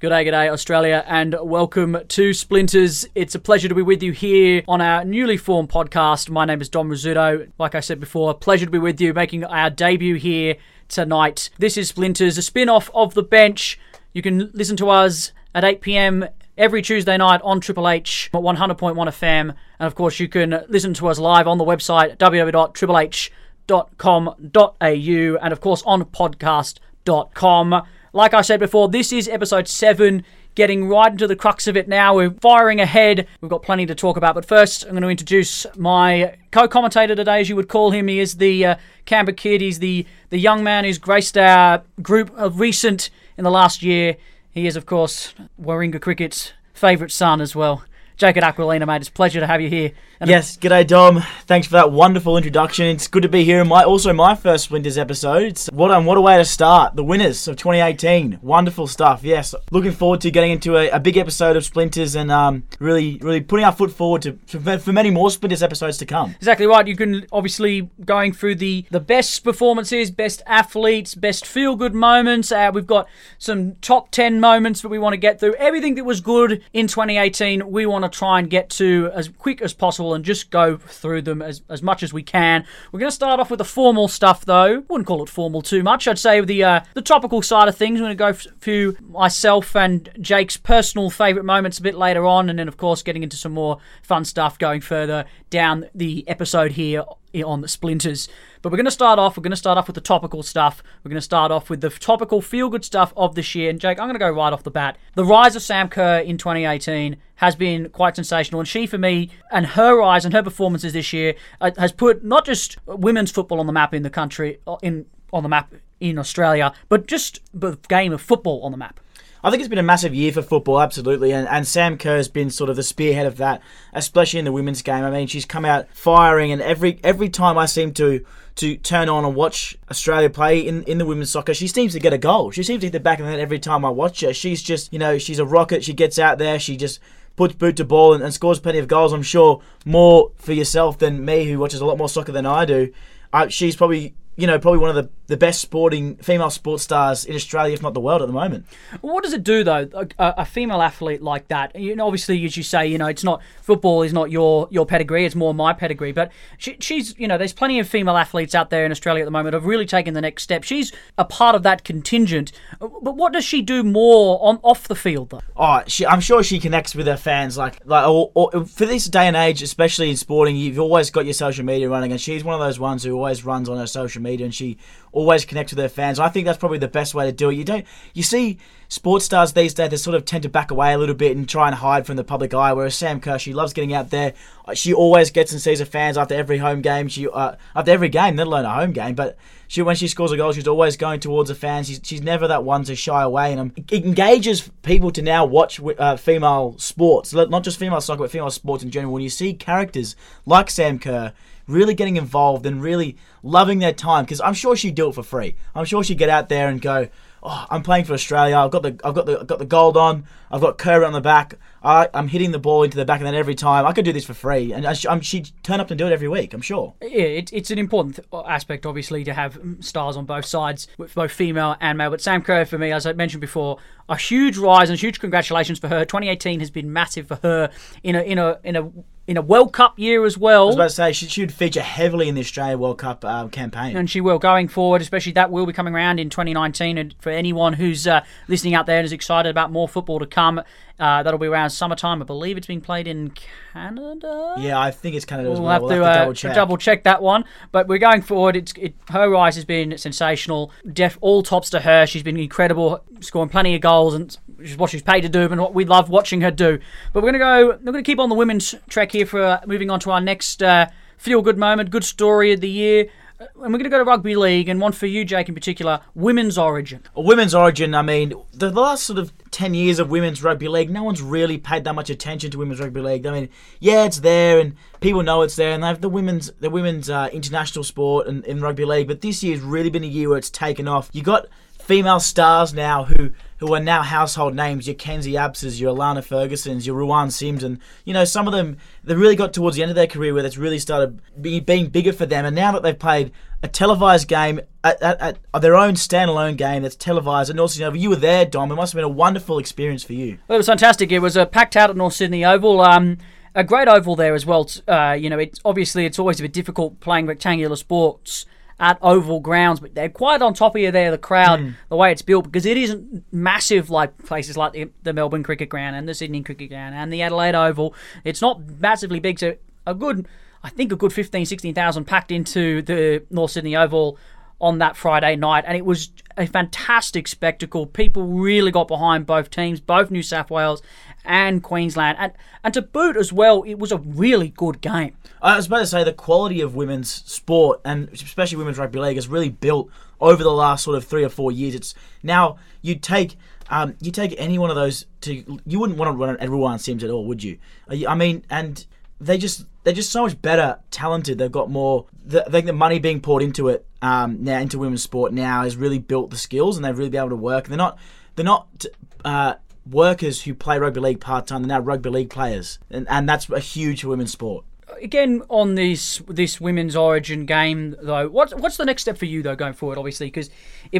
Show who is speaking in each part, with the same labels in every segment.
Speaker 1: G'day, g'day, Australia, and welcome to Splinters. It's a pleasure to be with you here on our newly formed podcast. My name is Dom Rizzuto. Like I said before, pleasure to be with you, making our debut here tonight. This is Splinters, a spin off of The Bench. You can listen to us at 8 pm every Tuesday night on Triple H at 100.1 FM. And of course, you can listen to us live on the website www.tripleh.com.au and of course on podcast.com. Like I said before, this is episode 7. Getting right into the crux of it now. We're firing ahead. We've got plenty to talk about. But first, I'm going to introduce my co commentator today, as you would call him. He is the uh, Canberra kid. He's the, the young man who's graced our group of recent in the last year. He is, of course, Warringah Cricket's favourite son as well. Jacob Aquilina, mate, it's a pleasure to have you here. And
Speaker 2: Yes, g'day Dom. Thanks for that wonderful introduction. It's good to be here in my also my first Splinters episode. It's, what um, what a way to start. The winners of 2018. Wonderful stuff. Yes, looking forward to getting into a, a big episode of Splinters and um, really really putting our foot forward to for, for many more Splinters episodes to come.
Speaker 1: Exactly right. You can obviously going through the the best performances, best athletes, best feel good moments. Uh, we've got some top ten moments that we want to get through. Everything that was good in 2018, we want to try and get to as quick as possible and just go through them as, as much as we can. We're going to start off with the formal stuff though. Wouldn't call it formal too much. I'd say the uh, the topical side of things. We're going to go through myself and Jake's personal favourite moments a bit later on, and then of course getting into some more fun stuff going further down the episode here on the splinters. But we're going to start off. We're going to start off with the topical stuff. We're going to start off with the topical feel good stuff of this year. And Jake, I'm going to go right off the bat. The rise of Sam Kerr in 2018 has been quite sensational, and she, for me, and her rise and her performances this year uh, has put not just women's football on the map in the country, uh, in on the map in Australia, but just the game of football on the map.
Speaker 2: I think it's been a massive year for football, absolutely, and, and Sam Kerr's been sort of the spearhead of that, especially in the women's game. I mean, she's come out firing, and every every time I seem to to turn on and watch Australia play in, in the women's soccer, she seems to get a goal. She seems to hit the back of the net every time I watch her. She's just, you know, she's a rocket. She gets out there, she just puts boot to ball and, and scores plenty of goals. I'm sure more for yourself than me, who watches a lot more soccer than I do. Uh, she's probably you know, probably one of the, the best sporting female sports stars in Australia, if not the world, at the moment.
Speaker 1: What does it do though? A, a female athlete like that, you know, obviously, as you say, you know, it's not football is not your your pedigree; it's more my pedigree. But she, she's, you know, there's plenty of female athletes out there in Australia at the moment have really taken the next step. She's a part of that contingent. But what does she do more on off the field though?
Speaker 2: Oh, she, I'm sure she connects with her fans. Like, like or, or, for this day and age, especially in sporting, you've always got your social media running, and she's one of those ones who always runs on her social media, and she always connects with her fans. I think that's probably the best way to do it. You don't, you see, sports stars these days they sort of tend to back away a little bit and try and hide from the public eye. Whereas Sam Kerr, she loves getting out there. She always gets and sees her fans after every home game. She uh, after every game, let alone a home game, but. She, when she scores a goal, she's always going towards the fans. She's, she's never that one to shy away, and um, engages people to now watch uh, female sports, not just female soccer, but female sports in general. When you see characters like Sam Kerr really getting involved and really loving their time, because I'm sure she'd do it for free. I'm sure she'd get out there and go, "Oh, I'm playing for Australia. I've got the, I've got the, I've got the gold on. I've got Kerr on the back. I, I'm hitting the ball into the back of that every time. I could do this for free, and I, she'd turn up and do it every week. I'm sure.
Speaker 1: Yeah, it, it's an important th- aspect, obviously, to have mm, stars on both sides, with both female and male. But Sam Kerr, for me, as I mentioned before, a huge rise and huge congratulations for her. 2018 has been massive for her in a in a in a in a World Cup year as well.
Speaker 2: I was about to say she should feature heavily in the Australia World Cup uh, campaign.
Speaker 1: And she will going forward, especially that will be coming around in 2019. And for anyone who's uh, listening out there and is excited about more football to come, uh, that'll be around summertime. I believe it's being played in Canada.
Speaker 2: Yeah, I think it's Canada as
Speaker 1: We'll
Speaker 2: well.
Speaker 1: have
Speaker 2: We'll
Speaker 1: to,
Speaker 2: have to
Speaker 1: uh,
Speaker 2: double check.
Speaker 1: double check that one. But we're going forward. It's it, her rise has been sensational. Def all tops to her. She's been incredible, scoring plenty of goals, and which is what she's paid to do, and what we love watching her do. But we're gonna go. We're gonna keep on the women's track here for uh, moving on to our next uh, feel good moment, good story of the year. And we're going to go to rugby league, and one for you, Jake, in particular, women's origin.
Speaker 2: Women's origin, I mean, the last sort of 10 years of women's rugby league, no one's really paid that much attention to women's rugby league. I mean, yeah, it's there and people know it's there and they have the women's the women's uh, international sport in, in rugby league, but this year's really been a year where it's taken off. You got female stars now who who are now household names, your Kezie Appses, your Alana Fergusons, your Ruan Sims, and you know some of them they really got towards the end of their career where that's really started be, being bigger for them, and now that they've played a televised game at, at, at their own standalone game that's televised, and also you know you were there, Dom. It must have been a wonderful experience for you.
Speaker 1: Well, it was fantastic. It was uh, packed out at North Sydney Oval. Um, a great oval there as well. Uh, you know, it's obviously it's always a bit difficult playing rectangular sports at oval grounds, but they're quite on top of you there, the crowd,
Speaker 2: Hmm.
Speaker 1: the way it's built, because it isn't massive like places like the, the Melbourne Cricket Ground and the Sydney Cricket Ground and the Adelaide Oval. It's not massively big, so a good, I think a good 15, 16,000 packed into the North Sydney Oval on that Friday night, and it was a fantastic spectacle. People really got behind both teams, both New South Wales and Queensland, and and to boot as well, it was a really good game.
Speaker 2: I was about to say the quality of women's sport and especially women's rugby league has really built over the last sort of three or four years. It's now you take um, you take any one of those to you wouldn't want to run at Ruan Sims at all, would you? I mean, and they just they're just so much better, talented. They've got more. The, I think the money being poured into it um, now into women's sport now has really built the skills, and they've really been able to work. They're not they're not uh, workers who play rugby league part time. They're now rugby league players, and and that's a huge women's sport.
Speaker 1: again on this this women's origin game though what's what's the next step for you though going forward obviously because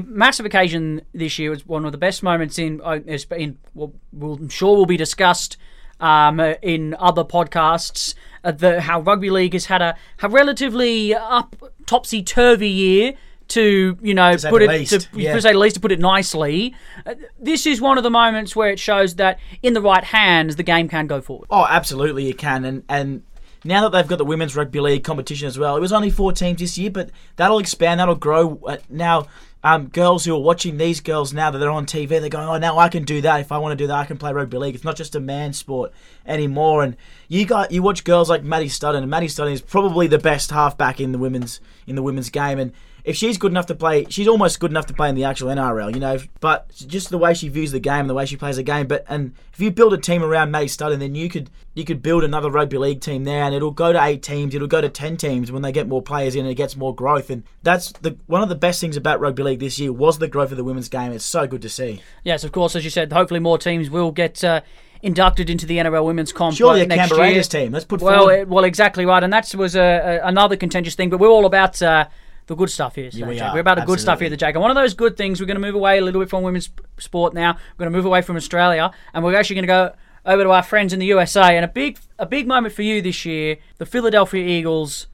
Speaker 1: massive occasion this year was one of the best moments in uh, in well, I'm sure will be discussed um, in other podcasts uh, the how rugby league has had a, a relatively up topsy turvy year to you know
Speaker 2: say
Speaker 1: put it
Speaker 2: least,
Speaker 1: to,
Speaker 2: yeah.
Speaker 1: to say the least to put it nicely uh, this is one of the moments where it shows that in the right hands the game can go forward
Speaker 2: Oh, absolutely, it can. And and now that they've got the women's rugby league competition as well, it was only four teams this year, but that'll expand, that'll grow. Uh, now, um, girls who are watching these girls now that they're on TV, they're going, oh, now I can do that. If I want to do that, I can play rugby league. It's not just a man sport anymore. And you got you watch girls like Maddie Studdon, and Maddie Studdon is probably the best halfback in the women's in the women's game, and if she's good enough to play, she's almost good enough to play in the actual NRL, you know. But just the way she views the game and the way she plays the game. But and if you build a team around Maddie Studdon, then you could you could build another rugby league team there, and it'll go to eight teams, it'll go to ten teams when they get more players in, and it gets more growth. And that's the one of the best things about rugby league this year was the growth of the women's game. It's so good to see.
Speaker 1: Yes, of course, as you said, hopefully more teams will get uh, inducted into the NRL Women's Comp
Speaker 2: Surely
Speaker 1: uh,
Speaker 2: a
Speaker 1: next
Speaker 2: Canberra
Speaker 1: year.
Speaker 2: Raiders team. Let's put
Speaker 1: Well, it, well, exactly right, and that was a, a, another contentious thing. But we're all about uh, the good stuff here. So,
Speaker 2: we
Speaker 1: Jake.
Speaker 2: are,
Speaker 1: We're about the good stuff here, the Jake. And one of those good things, we're going to move away a little bit from women's sport now. We're going to move away from Australia, and we're actually going to go over to our friends in the USA. And a big, a big moment for you this year: the Philadelphia Eagles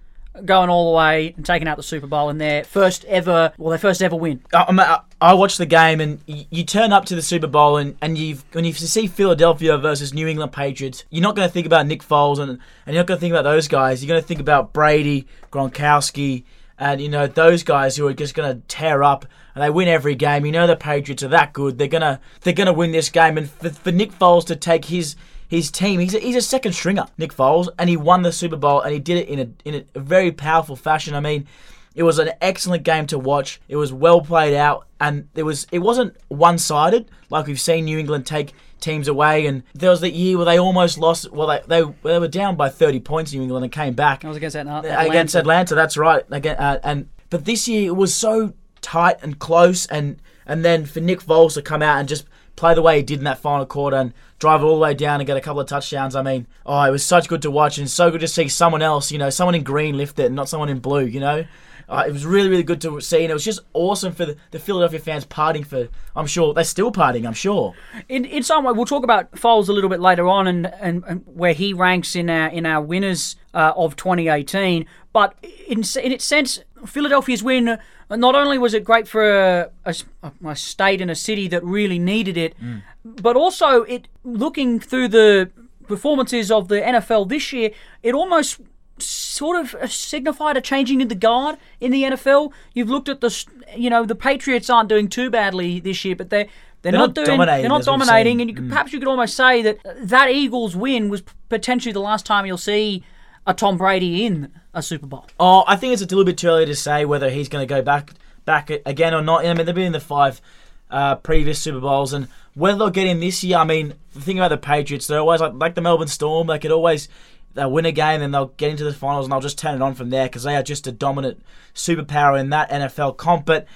Speaker 1: going all the way and taking out the Super Bowl in their first ever, well, their first ever win.
Speaker 2: I, I, I watched the game and you turn up to the Super Bowl and, and you've when you see Philadelphia versus New England Patriots, you're not going to think about Nick Foles and, and you're not going to think about those guys. You're going to think about Brady, Gronkowski, and you know those guys who are just going to tear up and they win every game. You know the Patriots are that good. They're gonna they're gonna win this game. And for, for Nick Foles to take his his team, he's a, he's a second stringer, Nick Foles, and he won the Super Bowl and he did it in a in a very powerful fashion. I mean. It was an excellent game to watch. It was well played out, and there was it wasn't one sided like we've seen New England take teams away. And there was the year where they almost lost. Well, they they, they were down by thirty points, in New England, and came back
Speaker 1: I was against that.
Speaker 2: against Atlanta. That's right. Again, uh, and but this year it was so tight and close, and and then for Nick Foles to come out and just play the way he did in that final quarter and drive it all the way down and get a couple of touchdowns. I mean, oh, it was such good to watch and so good to see someone else, you know, someone in green lift it, and not someone in blue, you know. Uh, it was really, really good to see, and it was just awesome for the, the Philadelphia fans partying for. I'm sure they're still partying. I'm sure.
Speaker 1: in, in some way, we'll talk about Foles a little bit later on, and, and, and where he ranks in our in our winners uh, of 2018. But in in its sense, Philadelphia's win not only was it great for a, a, a state and a city that really needed it, but also it looking through the performances of the NFL this year, it almost sort of uh, signified a changing of the guard in the NFL. You've looked at the, you know, the Patriots aren't doing too badly this year, but they're they're,
Speaker 2: They're
Speaker 1: not,
Speaker 2: not
Speaker 1: doing.
Speaker 2: dominating,
Speaker 1: they're not dominating, and you could, perhaps you could almost say that that Eagles win was potentially the last time you'll see a Tom Brady in a Super Bowl?
Speaker 2: Oh, I think it's a little bit too early to say whether he's going to go back back again or not. I mean, they've been in the five uh, previous Super Bowls, and whether they'll get in this year. I mean, the thing about the Patriots, they're always like like the Melbourne Storm. They could always they'll win a game and they'll get into the finals and they'll just turn it on from there because they are just a dominant superpower in that NFL comp. But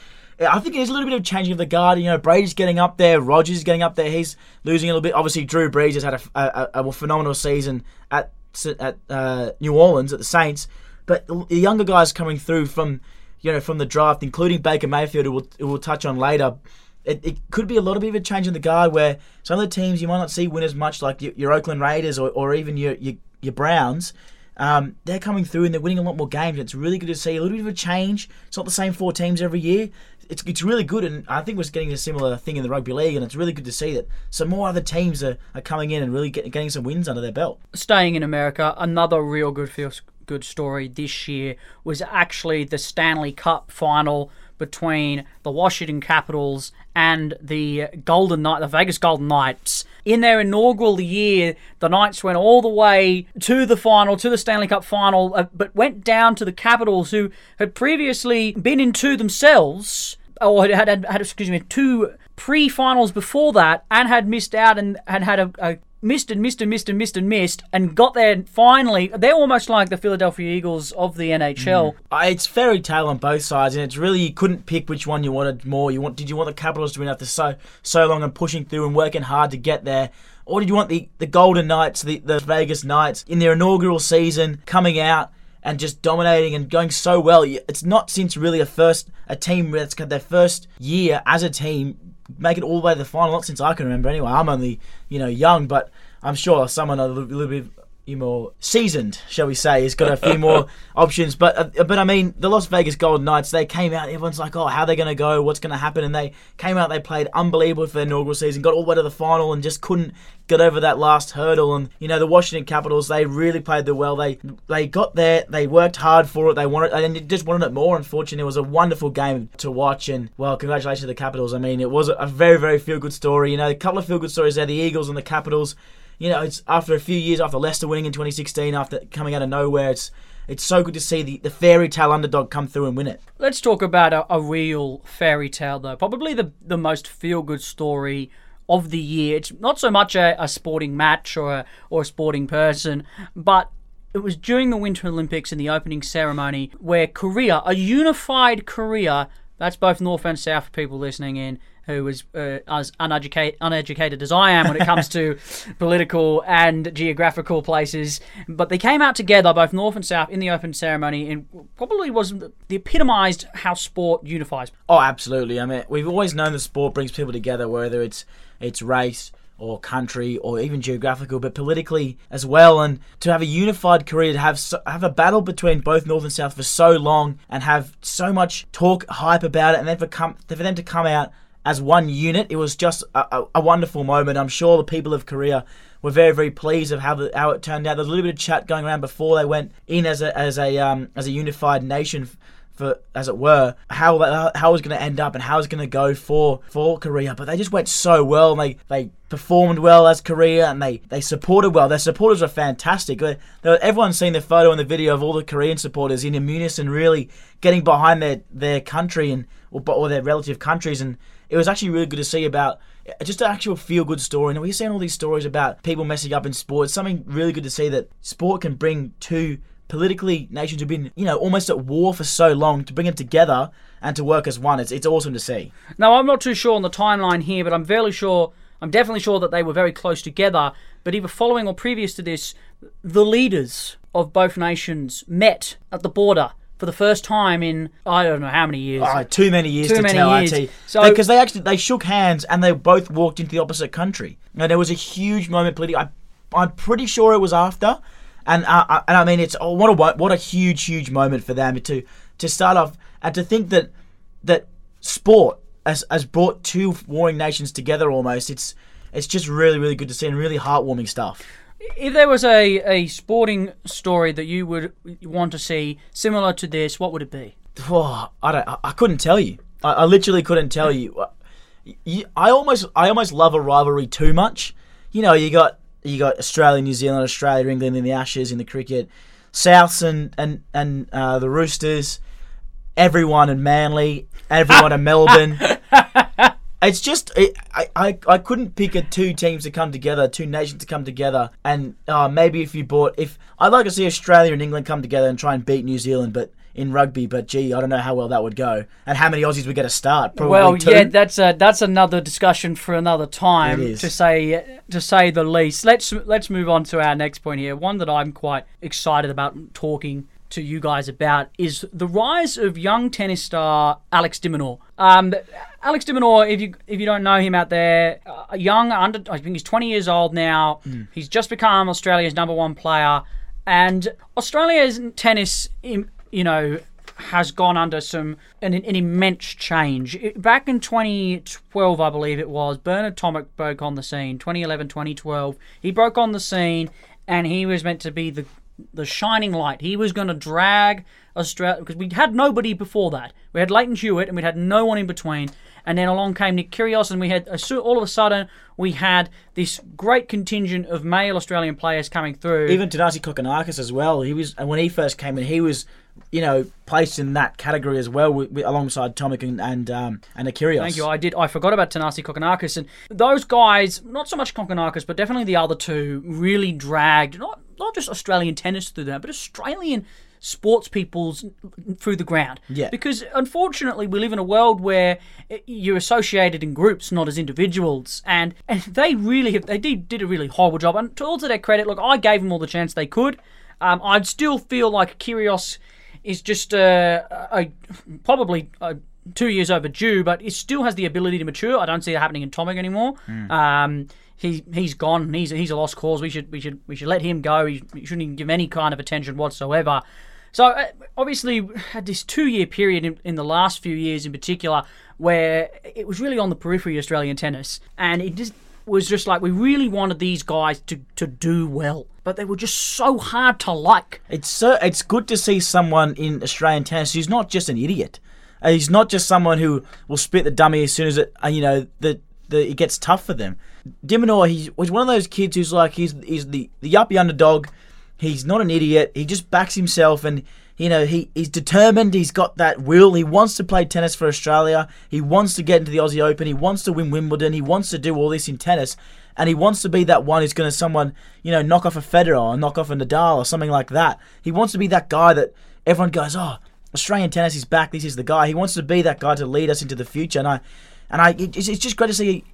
Speaker 2: I think there's a little bit of changing of the guard. You know, Brady's getting up there, Rodgers is getting up there. He's losing a little bit. Obviously, Drew Brees has had a, a, a phenomenal season at at uh, New Orleans at the Saints, but the younger guys coming through from you know from the draft, including Baker Mayfield, who we'll, who we'll touch on later. It, it, could be a lot of bit of a change in the guard where some of the teams you might not see win as much, like your, your Oakland Raiders or, or even your, your, your Browns. Um, they're coming through and they're winning a lot more games. It's really good to see a little bit of a change. It's not the same four teams every year it's, it's really good, and I think we're getting a similar thing in the rugby league, and it's really good to see that some more other teams are, are coming in and really get, getting some wins under their belt.
Speaker 1: Staying in America, another real good feels good story this year was actually the Stanley Cup final between the Washington Capitals and the Golden Knight, the Vegas Golden Knights. In their inaugural year, the Knights went all the way to the final, to the Stanley Cup final, uh, but went down to the Capitals, who had previously been in two themselves or had had, had excuse me two pre-finals before that and had missed out and had had a, a missed and missed and missed and missed and missed and got there finally. They're almost like the Philadelphia Eagles of the NHL.
Speaker 2: Mm. It's fairy tale on both sides, and it's really you couldn't pick which one you wanted more. You want did you want the Capitals to win after so so long and pushing through and working hard to get there? Or did you want the, the Golden Knights, the, the Vegas Knights, in their inaugural season coming out and just dominating and going so well. It's not since really a first a team that's got their first year as a team make it all the way to the final. Not since I can remember anyway. I'm only you know young, but I'm sure someone a little, little bit more seasoned, shall we say, he's got a few more options. But uh, but I mean, the Las Vegas Golden Knights, they came out. Everyone's like, oh, how are they going to go? What's going to happen? And they came out. They played unbelievable for their inaugural season. Got all the way to the final and just couldn't get over that last hurdle. And you know, the Washington Capitals, they really played the well. They they got there. They worked hard for it. They wanted and they just wanted it more. Unfortunately, it was a wonderful game to watch. And well, congratulations to the Capitals. I mean, it was a very very feel good story. You know, a couple of feel good stories there. The Eagles and the Capitals you know, it's after a few years after Leicester winning in 2016, after coming out of nowhere, it's it's so good to see the, the fairy tale underdog come through and win it.
Speaker 1: Let's talk about a, a real fairy tale, though. Probably the, the most feel good story of the year. It's not so much a, a sporting match or a, or a sporting person, but it was during the Winter Olympics in the opening ceremony where Korea, a unified Korea, that's both North and South people listening in, who is uh, as uneducated, uneducated as I am when it comes to political and geographical places. But they came out together, both North and South, in the open ceremony, and probably was the epitomised how sport unifies.
Speaker 2: Oh, absolutely. I mean, we've always known that sport brings people together, whether it's it's race or country or even geographical, but politically as well. And to have a unified Korea, to have so, have a battle between both North and South for so long, and have so much talk, hype about it, and then for, come, for them to come out as one unit. It was just a, a, a, wonderful moment. I'm sure the people of Korea were very, very pleased of how the, how it turned out. There was a little bit of chat going around before they went in as a as a um, as a unified nation. For, as it were, how how it was going to end up and how it was going to go for for Korea, but they just went so well. And they they performed well as Korea, and they they supported well. Their supporters were fantastic. They, they, everyone's seen the photo and the video of all the Korean supporters in unison, really getting behind their their country and or, or their relative countries, and it was actually really good to see about uh, just an actual feel good story. And we're seeing all these stories about people messing up in sport. It's something really good to see that sport can bring two politically nations who've been, you know, almost at war for so long to bring them together and to work as one. It's, it's awesome to see.
Speaker 1: Now, I'm not too sure on the timeline here, but I'm fairly sure, I'm definitely sure that they were very close together. But either following or previous to this, the leaders of both nations met at the border for the first time in I don't know how many years.
Speaker 2: Oh, too many years
Speaker 1: too
Speaker 2: to
Speaker 1: many
Speaker 2: tell.
Speaker 1: Years.
Speaker 2: I
Speaker 1: so
Speaker 2: because they, they, actually they shook hands and they both walked into the opposite country. And there was a huge moment politically. I, I'm pretty sure it was after, and uh, uh, and I mean it's oh, what a what a huge huge moment for them to to start off and to think that that sport has, has brought two warring nations together almost. It's it's just really really good to see and really heartwarming stuff.
Speaker 1: If there was a, a sporting story that you would want to see similar to this, what would it be?
Speaker 2: Oh, I don't. I, couldn't tell you. I, I literally couldn't tell you. I almost I almost love a rivalry too much. You know, you got you got Australia, New Zealand, Australia, England in the Ashes in the cricket, Souths and and and uh, the Roosters, everyone in Manly, everyone in Melbourne. It's just it, I, I I couldn't pick a two teams to come together, two nations to come together, and uh, maybe if you bought if I'd like to see Australia and England come together and try and beat New Zealand, but in rugby. But gee, I don't know how well that would go, and how many Aussies we get to start. Probably
Speaker 1: well,
Speaker 2: two.
Speaker 1: yeah, that's a, that's another discussion for another time to say to say the least. Let's let's move on to our next point here. One that I'm quite excited about talking to you guys about is the rise of young tennis star Alex de Minaur. Um, Alex de Minaur, if you if you don't know him out there, uh, young under I think he's 20 years old now. He's just become Australia's number one player, and Australia's tennis, you know, has gone under some an, an immense change. It- back in 2012, I believe it was, Bernard Tomic broke on the scene. 2011, 2012, he broke on the scene, and he was meant to be the the shining light. He was going to drag Australia because we had nobody before that. We had Lleyton Hewitt, and we had no one in between. And then along came Nick Kyrgios, and we had all of a sudden we had this great contingent of male Australian players coming through.
Speaker 2: even Thanasi Kokkinakis as well. He was and when he first came in, he was you know placed in that category as well, with, with, alongside Tomic and and um, and Akirios.
Speaker 1: Thank you. I did. I forgot about Thanasi Kokkinakis and those guys. Not so much Kokkinakis, but definitely the other two really dragged not not just Australian tennis through that, but Australian sports people's through the ground.
Speaker 2: Yeah.
Speaker 1: Because unfortunately, we live in a world where you're associated in groups, not as individuals, and and they really have, they did did a really horrible job. And to all to their credit, look, I gave them all the chance they could. Um, I'd still feel like Kyrgios is just uh, a, probably uh two years overdue, but he still has the ability to mature. I don't see it happening in Tomic anymore. Um, he he's gone. He's he's a lost cause. We should we should we should let him go. He, shouldn't even give any kind of attention whatsoever. So uh, obviously had this two year period in, in the last few years in particular where it was really on the periphery of Australian tennis, and it just was just like we really wanted these guys to to do well, but they were just so hard to like.
Speaker 2: It's so it's good to see someone in Australian tennis who's not just an idiot. Uh, he's not just someone who will spit the dummy as soon as it uh, you know the the it gets tough for them. De Minaur, he's was one of those kids who's like he's he's the the yuppie underdog. He's not an idiot. He just backs himself and you know he, he's determined. He's got that will. He wants to play tennis for Australia. He wants to get into the Aussie Open. He wants to win Wimbledon. He wants to do all this in tennis. And he wants to be that one who's going to someone, you know, knock off a Federer or knock off a Nadal or something like that. He wants to be that guy that everyone goes, oh, Australian tennis is back. This is the guy. He wants to be that guy to lead us into the future. And I, and I, it's, it's just great to see.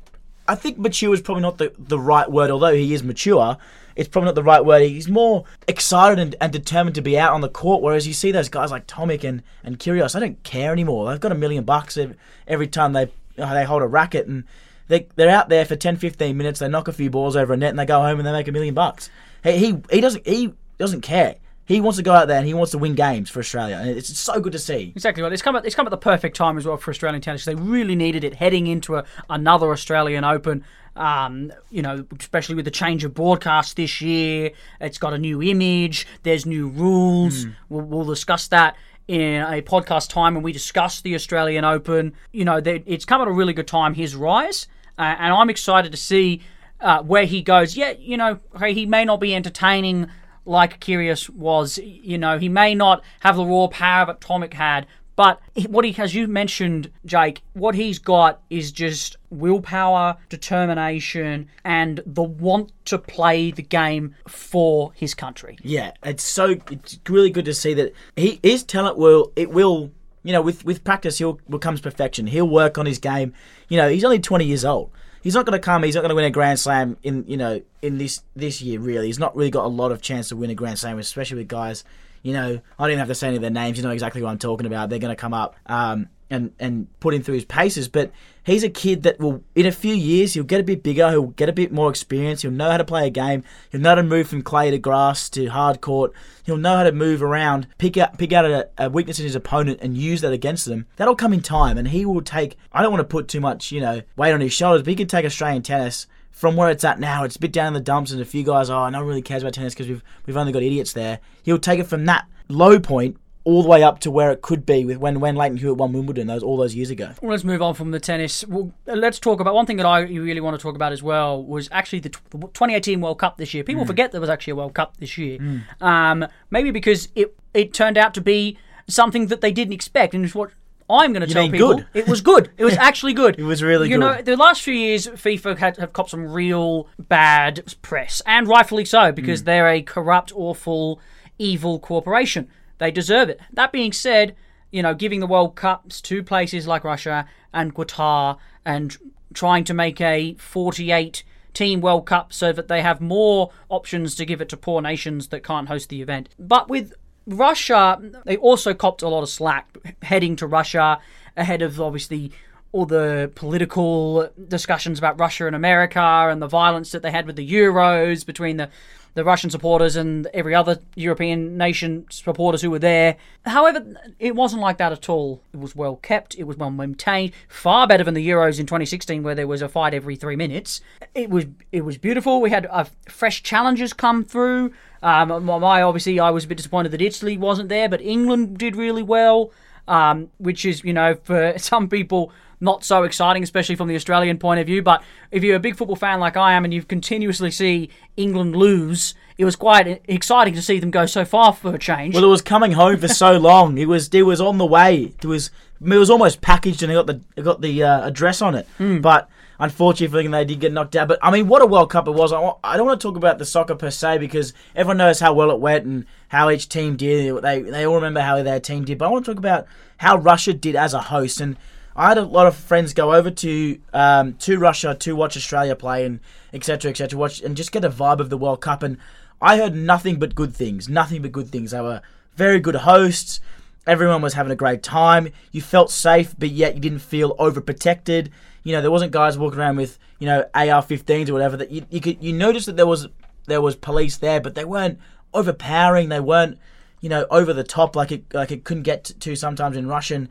Speaker 2: I think mature is probably not the, the right word, although he is mature. It's probably not the right word. He's more excited and, and determined to be out on the court, whereas you see those guys like Tomic and, and Kyrgios, they don't care anymore. They've got a million bucks every, time they they hold a racket, and they, they're out there for 10, 15 minutes, they knock a few balls over a net, and they go home and they make a million bucks. He, he, he, doesn't, he doesn't care. He wants to go out there and he wants to win games for Australia, and it's so good to see.
Speaker 1: Exactly right. It's come at it's come at the perfect time as well for Australian tennis. They really needed it heading into a, another Australian Open. Um, you know, especially with the change of broadcast this year, it's got a new image. There's new rules. We'll, we'll discuss that in a podcast time when we discuss the Australian Open. You know, they, it's come at a really good time. His rise, uh, and I'm excited to see uh, where he goes. Yeah, you know, he may not be entertaining like Kyrgios was. You know, he may not have the raw power that Tomic had, but what he, as you mentioned, Jake, what he's got is just willpower, determination, and the want to play the game for his country.
Speaker 2: Yeah, it's so it's really good to see that he his talent will it will you know with with practice he'll becomes perfection. He'll work on his game. You know he's only twenty years old. He's not going to come. He's not going to win a Grand Slam in you know in this this year. Really, he's not really got a lot of chance to win a Grand Slam, especially with guys. You know, I even have to say any of their names. You know exactly what I'm talking about. They're going to come up um, and and put him through his paces. But he's a kid that will, in a few years, he'll get a bit bigger. He'll get a bit more experience. He'll know how to play a game. He'll know how to move from clay to grass to hard court. He'll know how to move around, pick out pick out a, a weakness in his opponent, and use that against them. That'll come in time, and he will take. I don't want to put too much, you know, weight on his shoulders, but he can take Australian tennis from where it's at now, it's a bit down in the dumps, and a few guys, oh, no one really cares about tennis because we've we've only got idiots there. He'll take it from that low point all the way up to where it could be with when when Lleyton Hewitt won Wimbledon those all those years ago.
Speaker 1: Well, let's move on from the tennis. Well, let's talk about one thing that I really want to talk about as well was actually the, tw- the 2018 World Cup this year. People forget there was actually a World Cup this year. Um, maybe because it it turned out to be something that they didn't expect, and it's what I'm going to tell
Speaker 2: mean
Speaker 1: people.
Speaker 2: good?
Speaker 1: It was good. It was actually good.
Speaker 2: It was really good.
Speaker 1: you know, the last few years, FIFA had, have copped some real bad press, and rightfully so, because
Speaker 2: Mm.
Speaker 1: they're a corrupt, awful, evil corporation. They deserve it. That being said, you know, giving the World Cups to places like Russia and Qatar and trying to make a 48 team World Cup so that they have more options to give it to poor nations that can't host the event. But with Russia, they also copped a lot of slack heading to Russia ahead of obviously all the political discussions about Russia and America and the violence that they had with the Euros between the the Russian supporters and every other European nation supporters who were there. However, it wasn't like that at all. It was well kept, it was well maintained, far better than the Euros in 2016 where there was a fight every 3 minutes. It was it was beautiful. We had uh, fresh challenges come through. Um, my obviously I was a bit disappointed that Italy wasn't there, but England did really well, um, which is, you know, for some people not so exciting, especially from the Australian point of view. But if you're a big football fan like I am and you continuously see England lose, it was quite exciting to see them go so far for a change.
Speaker 2: Well, it was coming home for so long. It was it was on the way. It was it was almost packaged and it got the it got the uh, address on it. But unfortunately, they did get knocked out. But I mean, what a World Cup it was. I, I don't want to talk about the soccer per se because everyone knows how well it went and how each team did. They they all remember how their team did. But I want to talk about how Russia did as a host and. I had a lot of friends go over to um, to Russia to watch Australia play and etc. etc. Watch and just get a vibe of the World Cup. And I heard nothing but good things. Nothing but good things. They were very good hosts. Everyone was having a great time. You felt safe, but yet you didn't feel overprotected. You know, there wasn't guys walking around with you know AR-15s or whatever. That you, you could you noticed that there was there was police there, but they weren't overpowering. They weren't you know over the top like it like it couldn't get to sometimes in Russian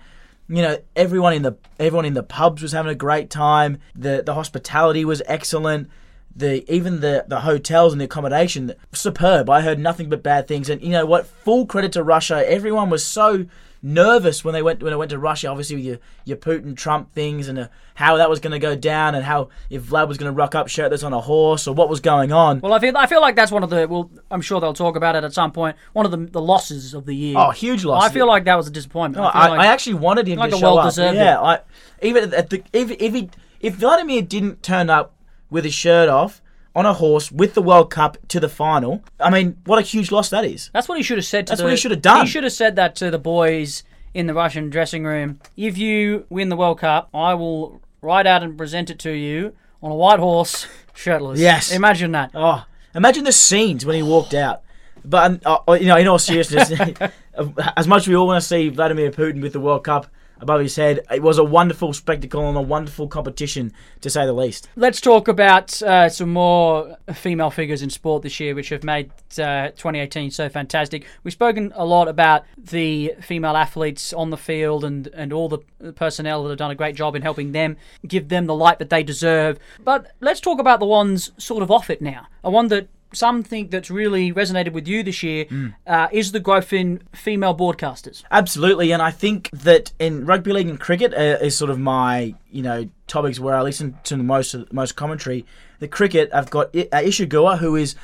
Speaker 2: you know everyone in the everyone in the pubs was having a great time. The the hospitality was excellent. The even the the hotels and the accommodation superb. I heard nothing but bad things. And you know what? Full credit to russia. Everyone was so nervous when they went when I went to Russia obviously with your your Putin Trump things and uh, how that was going to go down and how if Vlad was going to rock up shirtless on a horse or what was going on
Speaker 1: well, I feel I feel like that's one of the. Well, I'm sure they'll talk about it at some point. One of the the losses of the year.
Speaker 2: oh huge loss
Speaker 1: I feel like that was a disappointment.
Speaker 2: No,
Speaker 1: I,
Speaker 2: I,
Speaker 1: like,
Speaker 2: I actually wanted him
Speaker 1: like
Speaker 2: to show up. Yeah, I even at the if if he if Vladimir didn't turn up with his shirt off on a horse with the World Cup to the final, I mean, what a huge loss that is.
Speaker 1: That's what he should have said to
Speaker 2: That's
Speaker 1: the,
Speaker 2: what he should have done.
Speaker 1: He should have said that to the boys in the Russian dressing room. If you win the World Cup, I will ride out and present it to you on a white horse, shirtless.
Speaker 2: Yes.
Speaker 1: Imagine that.
Speaker 2: Oh, imagine the scenes when he walked out. But um, uh, you know, in all seriousness, as much as we all want to see Vladimir Putin with the World Cup above his head, it was a wonderful spectacle and a wonderful competition, to say the least.
Speaker 1: Let's talk about uh, some more female figures in sport this year, which have made uh, 2018 so fantastic. We've spoken a lot about the female athletes on the field and, and all the personnel that have done a great job in helping them give them the light that they deserve. But let's talk about the ones sort of off it now. A one that some think that's really resonated with you this year uh, is the growth in female broadcasters.
Speaker 2: Absolutely, and I think that in rugby league and cricket uh, is sort of my you know topics where I listen to the most most commentary. The cricket, I've got I- uh, who is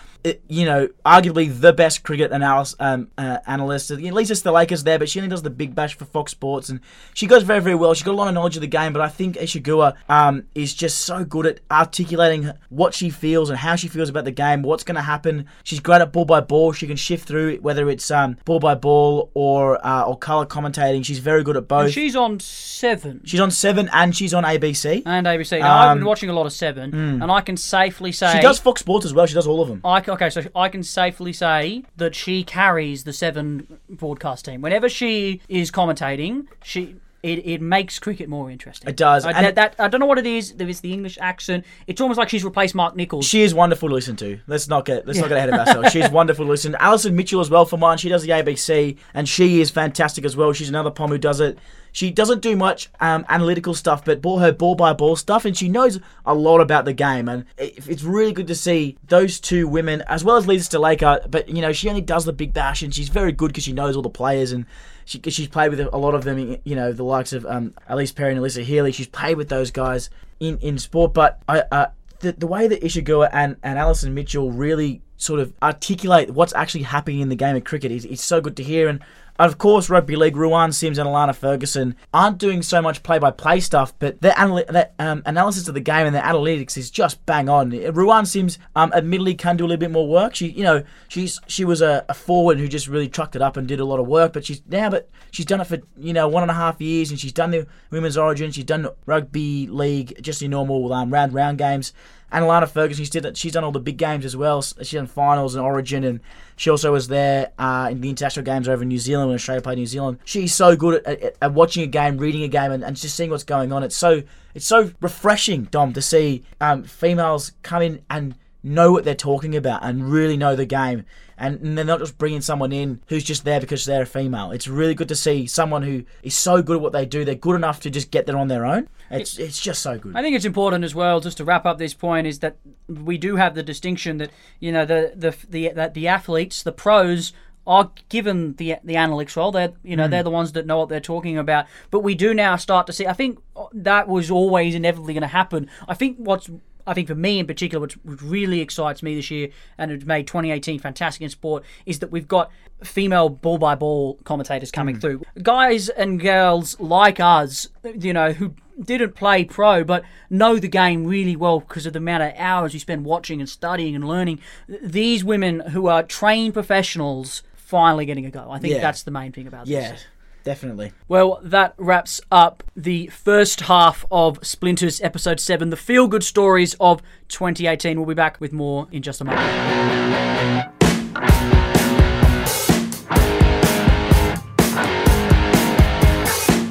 Speaker 2: you know arguably the best cricket analyst, um, uh, analyst. At least it's the Lakers there, but she only does the Big Bash for Fox Sports, and she goes very very well. She's got a lot of knowledge of the game, but I think Isa Guha um, is just so good at articulating what she feels and how she feels about the game, what's going to happen. She's great at ball by ball. She can shift through it, whether it's um, ball by ball or uh, or color commentating. She's very good at both.
Speaker 1: She's on seven.
Speaker 2: She's on Seven and she's on ABC.
Speaker 1: and ABC. Now, I've been
Speaker 2: Um,
Speaker 1: watching a lot of Seven, and I can safely say
Speaker 2: She does Fox Sports as well. She does all of them.
Speaker 1: I, c- okay, so I can safely say that she carries the Seven broadcast team. Whenever she is commentating, she it, it makes cricket more interesting.
Speaker 2: It does,
Speaker 1: I,
Speaker 2: and-
Speaker 1: that, that- I don't know what it is. There is the English accent. It's almost like she's replaced Mark Nicholas.
Speaker 2: She is wonderful to listen to. Let's not get let's not get ahead of ourselves. She's wonderful to listen. Alison Mitchell as well for mine. She does the ABC and she is fantastic as well. She's another pom who does it. She doesn't do much um, analytical stuff, but ball her ball by ball stuff, and she knows a lot about the game. And it, it's really good to see those two women, as well as Lisa Sthalekar. But you know, she only does the big bash, and she's very good because she knows all the players and. She, she's played with a lot of them, you know, the likes of um, Ellyse Perry and Alyssa Healy. She's played with those guys in, in sport. But I, uh, the, the way that Isa Guha and, and Alison Mitchell really sort of articulate what's actually happening in the game of cricket is, is so good to hear. And of course, rugby league, Ruan Sims and Alana Ferguson aren't doing so much play-by-play stuff, but their, anal- their um, analysis of the game and their analytics is just bang on. Ruan Sims, um, admittedly, can do a little bit more work. She, you know, she's she was a, a, forward who just really trucked it up and did a lot of work, but she's now, but she's done it for you know one and a half years, and she's done the women's origin, she's done rugby league, just your normal um, round round games. And Alana Ferguson, she's, did, she's done all the big games as well. She's done finals and Origin, and she also was there uh, in the international games over in New Zealand when Australia played New Zealand. She's so good at, at, at watching a game, reading a game, and, and, just seeing what's going on. It's so it's so refreshing, Dom, to see um, females come in and know what they're talking about and really know the game. And they're not just bringing someone in who's just there because they're a female. It's really good to see someone who is so good at what they do. They're good enough to just get there on their own. It's it's just so good.
Speaker 1: I think it's important as well, just to wrap up this point, is that we do have the distinction that you know the the the the, the athletes, the pros are given the the analytics role. They're you know mm. they're the ones that know what they're talking about. But we do now start to see. I think that was always inevitably going to happen. I think what's I think for me in particular, what really excites me this year, and it's made 2018 fantastic in sport, is that we've got female ball by ball commentators coming mm. through. Guys and girls like us, you know, who didn't play pro but know the game really well because of the amount of hours you spend watching and studying and learning. These women who are trained professionals finally getting a go. I think yeah. that's the main thing about
Speaker 2: yeah.
Speaker 1: this.
Speaker 2: Definitely.
Speaker 1: Well, that wraps up the first half of Splinters episode 7, the feel good stories of 2018. We'll be back with more in just a moment.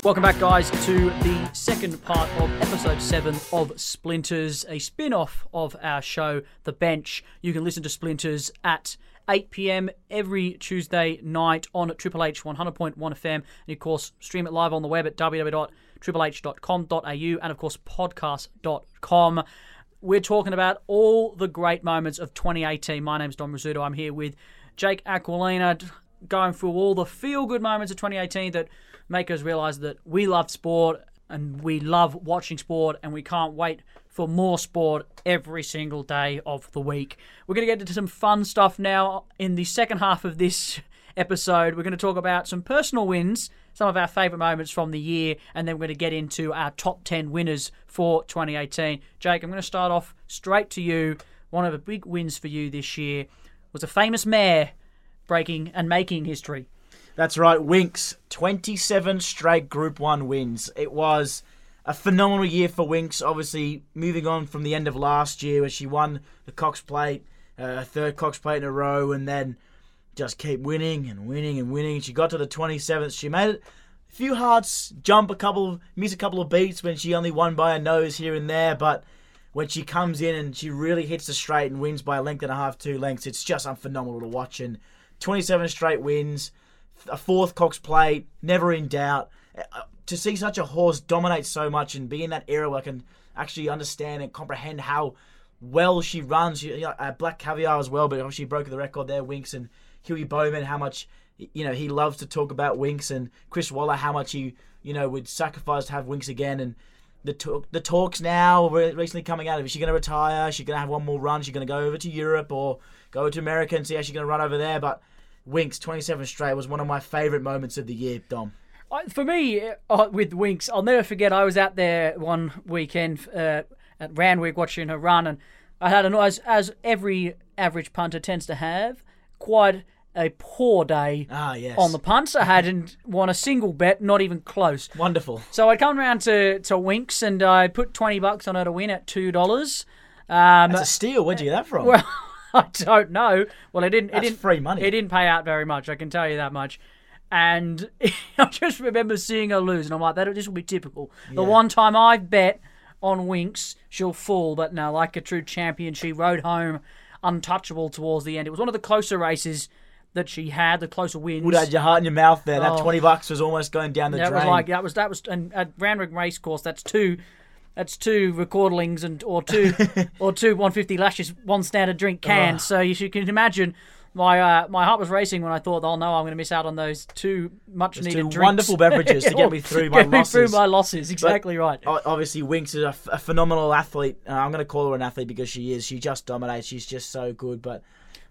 Speaker 1: Welcome back, guys, to the second part of episode 7 of Splinters, a spin off of our show, The Bench. You can listen to Splinters at 8 p.m. every Tuesday night on Triple H 100.1 FM. And of course, stream it live on the web at www.tripleh.com.au and of course, podcast.com. We're talking about all the great moments of 2018. My name's Dom Rizzuto. I'm here with Jake Aquilina, going through all the feel good moments of 2018 that make us realize that we love sport and we love watching sport and we can't wait for more sport every single day of the week. We're going to get into some fun stuff now in the second half of this episode. We're going to talk about some personal wins, some of our favourite moments from the year, and then we're going to get into our top 10 winners for 2018. Jake, I'm going to start off straight to you. One of the big wins for you this year was a famous mare breaking and making history.
Speaker 2: That's right, Winx. 27 straight Group 1 wins. It was a phenomenal year for Winx. Obviously, moving on from the end of last year where she won the Cox Plate, uh, third Cox Plate in a row, and then just keep winning and winning and winning. She got to the 27th. She made it a few hearts jump a couple, miss a couple of beats when she only won by a nose here and there, but when she comes in and she really hits the straight and wins by a length and a half, two lengths, it's just phenomenal to watch. And 27 straight wins, a fourth Cox Plate, never in doubt. To see such a horse dominate so much and be in that era where I can actually understand and comprehend how well she runs. She, you know, uh, Black Caviar as well, but obviously broke the record there. Winx and Hugh Bowman, how much you know he loves to talk about Winx and Chris Waller, how much he you know would sacrifice to have Winx again and. The, talk, the talks now recently coming out of is she going to retire? Is she going to have one more run? Is she going to go over to Europe or go to America and see how she's going to run over there? But Winx 27 straight was one of my favourite moments of the year, Dom
Speaker 1: for me, uh, with Winx, I'll never forget. I was out there one weekend uh, at Randwick watching her run, and I had a as as every average punter tends to have quite a poor day
Speaker 2: ah, yes.
Speaker 1: on the punts. I hadn't won a single bet, not even close.
Speaker 2: Wonderful.
Speaker 1: So I come around to to Winx, and I put twenty bucks on her to win at two dollars. Um,
Speaker 2: That's a steal. Where'd you get that from?
Speaker 1: Well, I don't know. Well, it didn't.
Speaker 2: That's
Speaker 1: it didn't
Speaker 2: free money.
Speaker 1: It didn't pay out very much. I can tell you that much. And I just remember seeing her lose, and I'm like, that this will be typical. Yeah. The one time I bet on Winx, she'll fall, but no, like a true champion, she rode home untouchable towards the end. It was one of the closer races that she had, the closer wins.
Speaker 2: Would have had your heart in your mouth there. That
Speaker 1: Oh.
Speaker 2: twenty bucks was almost going down the
Speaker 1: that
Speaker 2: drain.
Speaker 1: was like that was that was and at Randwick Race Course. That's two. That's two recordlings and or two or two 150 lashes, one standard drink cans. So you should, can imagine my uh, my heart was racing when I thought, oh no, I'm going to miss out on those two much
Speaker 2: Those
Speaker 1: needed
Speaker 2: two
Speaker 1: drinks.
Speaker 2: wonderful beverages to get me through my
Speaker 1: Get me through
Speaker 2: losses.
Speaker 1: my losses. Exactly right.
Speaker 2: Obviously, Winx is a, f- a phenomenal athlete. Uh, I'm going to call her an athlete because she is. She just dominates. She's just so good. But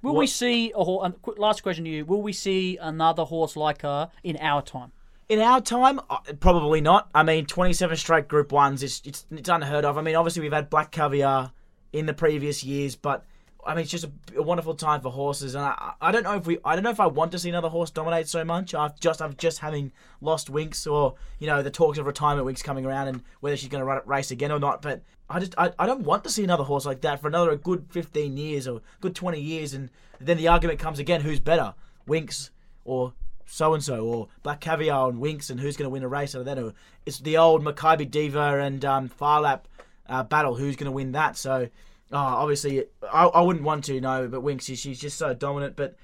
Speaker 1: Will we see a horse? Last question to you: Will we see another horse like her in our time?
Speaker 2: in our time, uh, probably not. I mean, 27 straight Group Ones, it's, it's it's unheard of. I mean, obviously we've had Black Caviar in the previous years, but I mean, it's just a, a wonderful time for horses. And I, I don't know if we, I don't know if I want to see another horse dominate so much. I've just, I've just having lost Winx, or you know, the talks of retirement Winx coming around and whether she's going to run race again or not. But I just, I, I don't want to see another horse like that for another good 15 years or good 20 years. And then the argument comes again: who's better, Winx or so and so, or Black Caviar and Winx, and who's going to win a race out of that? Or it's the old Makybe Diva and um, Phar Lap uh, battle. Who's going to win that? So, uh, obviously, I, I wouldn't want to no, but Winx, she's, just so dominant. But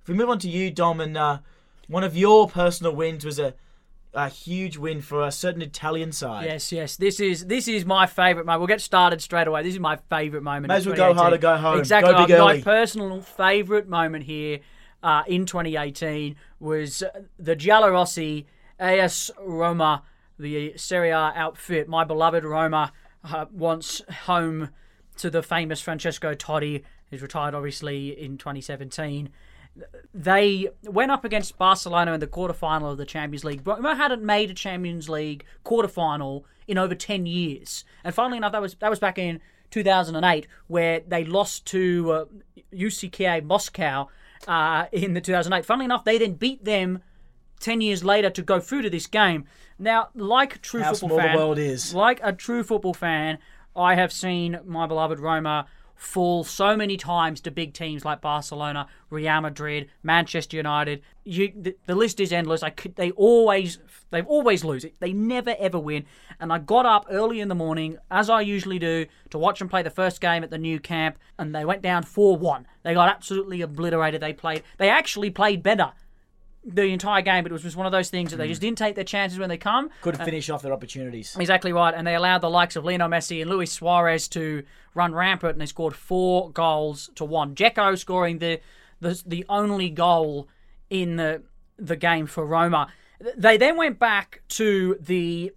Speaker 2: if we move on to you, Dom, and uh, one of your personal wins was a a huge win for a certain Italian side.
Speaker 1: Yes, yes. This is this is my favourite moment. We'll get started straight away. This is my favourite moment.
Speaker 2: May as well go
Speaker 1: 2018.
Speaker 2: hard or go home.
Speaker 1: Exactly.
Speaker 2: Go
Speaker 1: my personal favourite moment here uh, in 2018 was the Giallorossi AS Roma, the Serie A outfit. My beloved Roma uh, wants home to the famous Francesco Totti, who's retired obviously in 2017 they went up against Barcelona in the quarterfinal of the Champions League. Roma hadn't made a Champions League quarterfinal in over ten years, and funnily enough, that was that was back in 2008, where they lost to uh, CSKA Moscow uh, in the 2008. Funnily enough, they then beat them 10 years later to go through to this game. Now, like a true
Speaker 2: How
Speaker 1: football
Speaker 2: small the
Speaker 1: fan,
Speaker 2: world is.
Speaker 1: like a true football fan, I have seen my beloved Roma fall so many times to big teams like Barcelona, Real Madrid, Manchester United. You, the, the list is endless. I could, they always, they always lose it. They never ever win. And I got up early in the morning, as I usually do, to watch them play the first game at the Nou Camp, and they went down four one. They got absolutely obliterated. They played. They actually played better the entire game, but it was just one of those things that they just mm. didn't take their chances when they come.
Speaker 2: Couldn't uh, finish off their opportunities.
Speaker 1: Exactly right, and they allowed the likes of Lionel Messi and Luis Suarez to run rampant, and they scored four goals to one. Dzeko scoring the the, the only goal in the the game for Roma. They then went back to the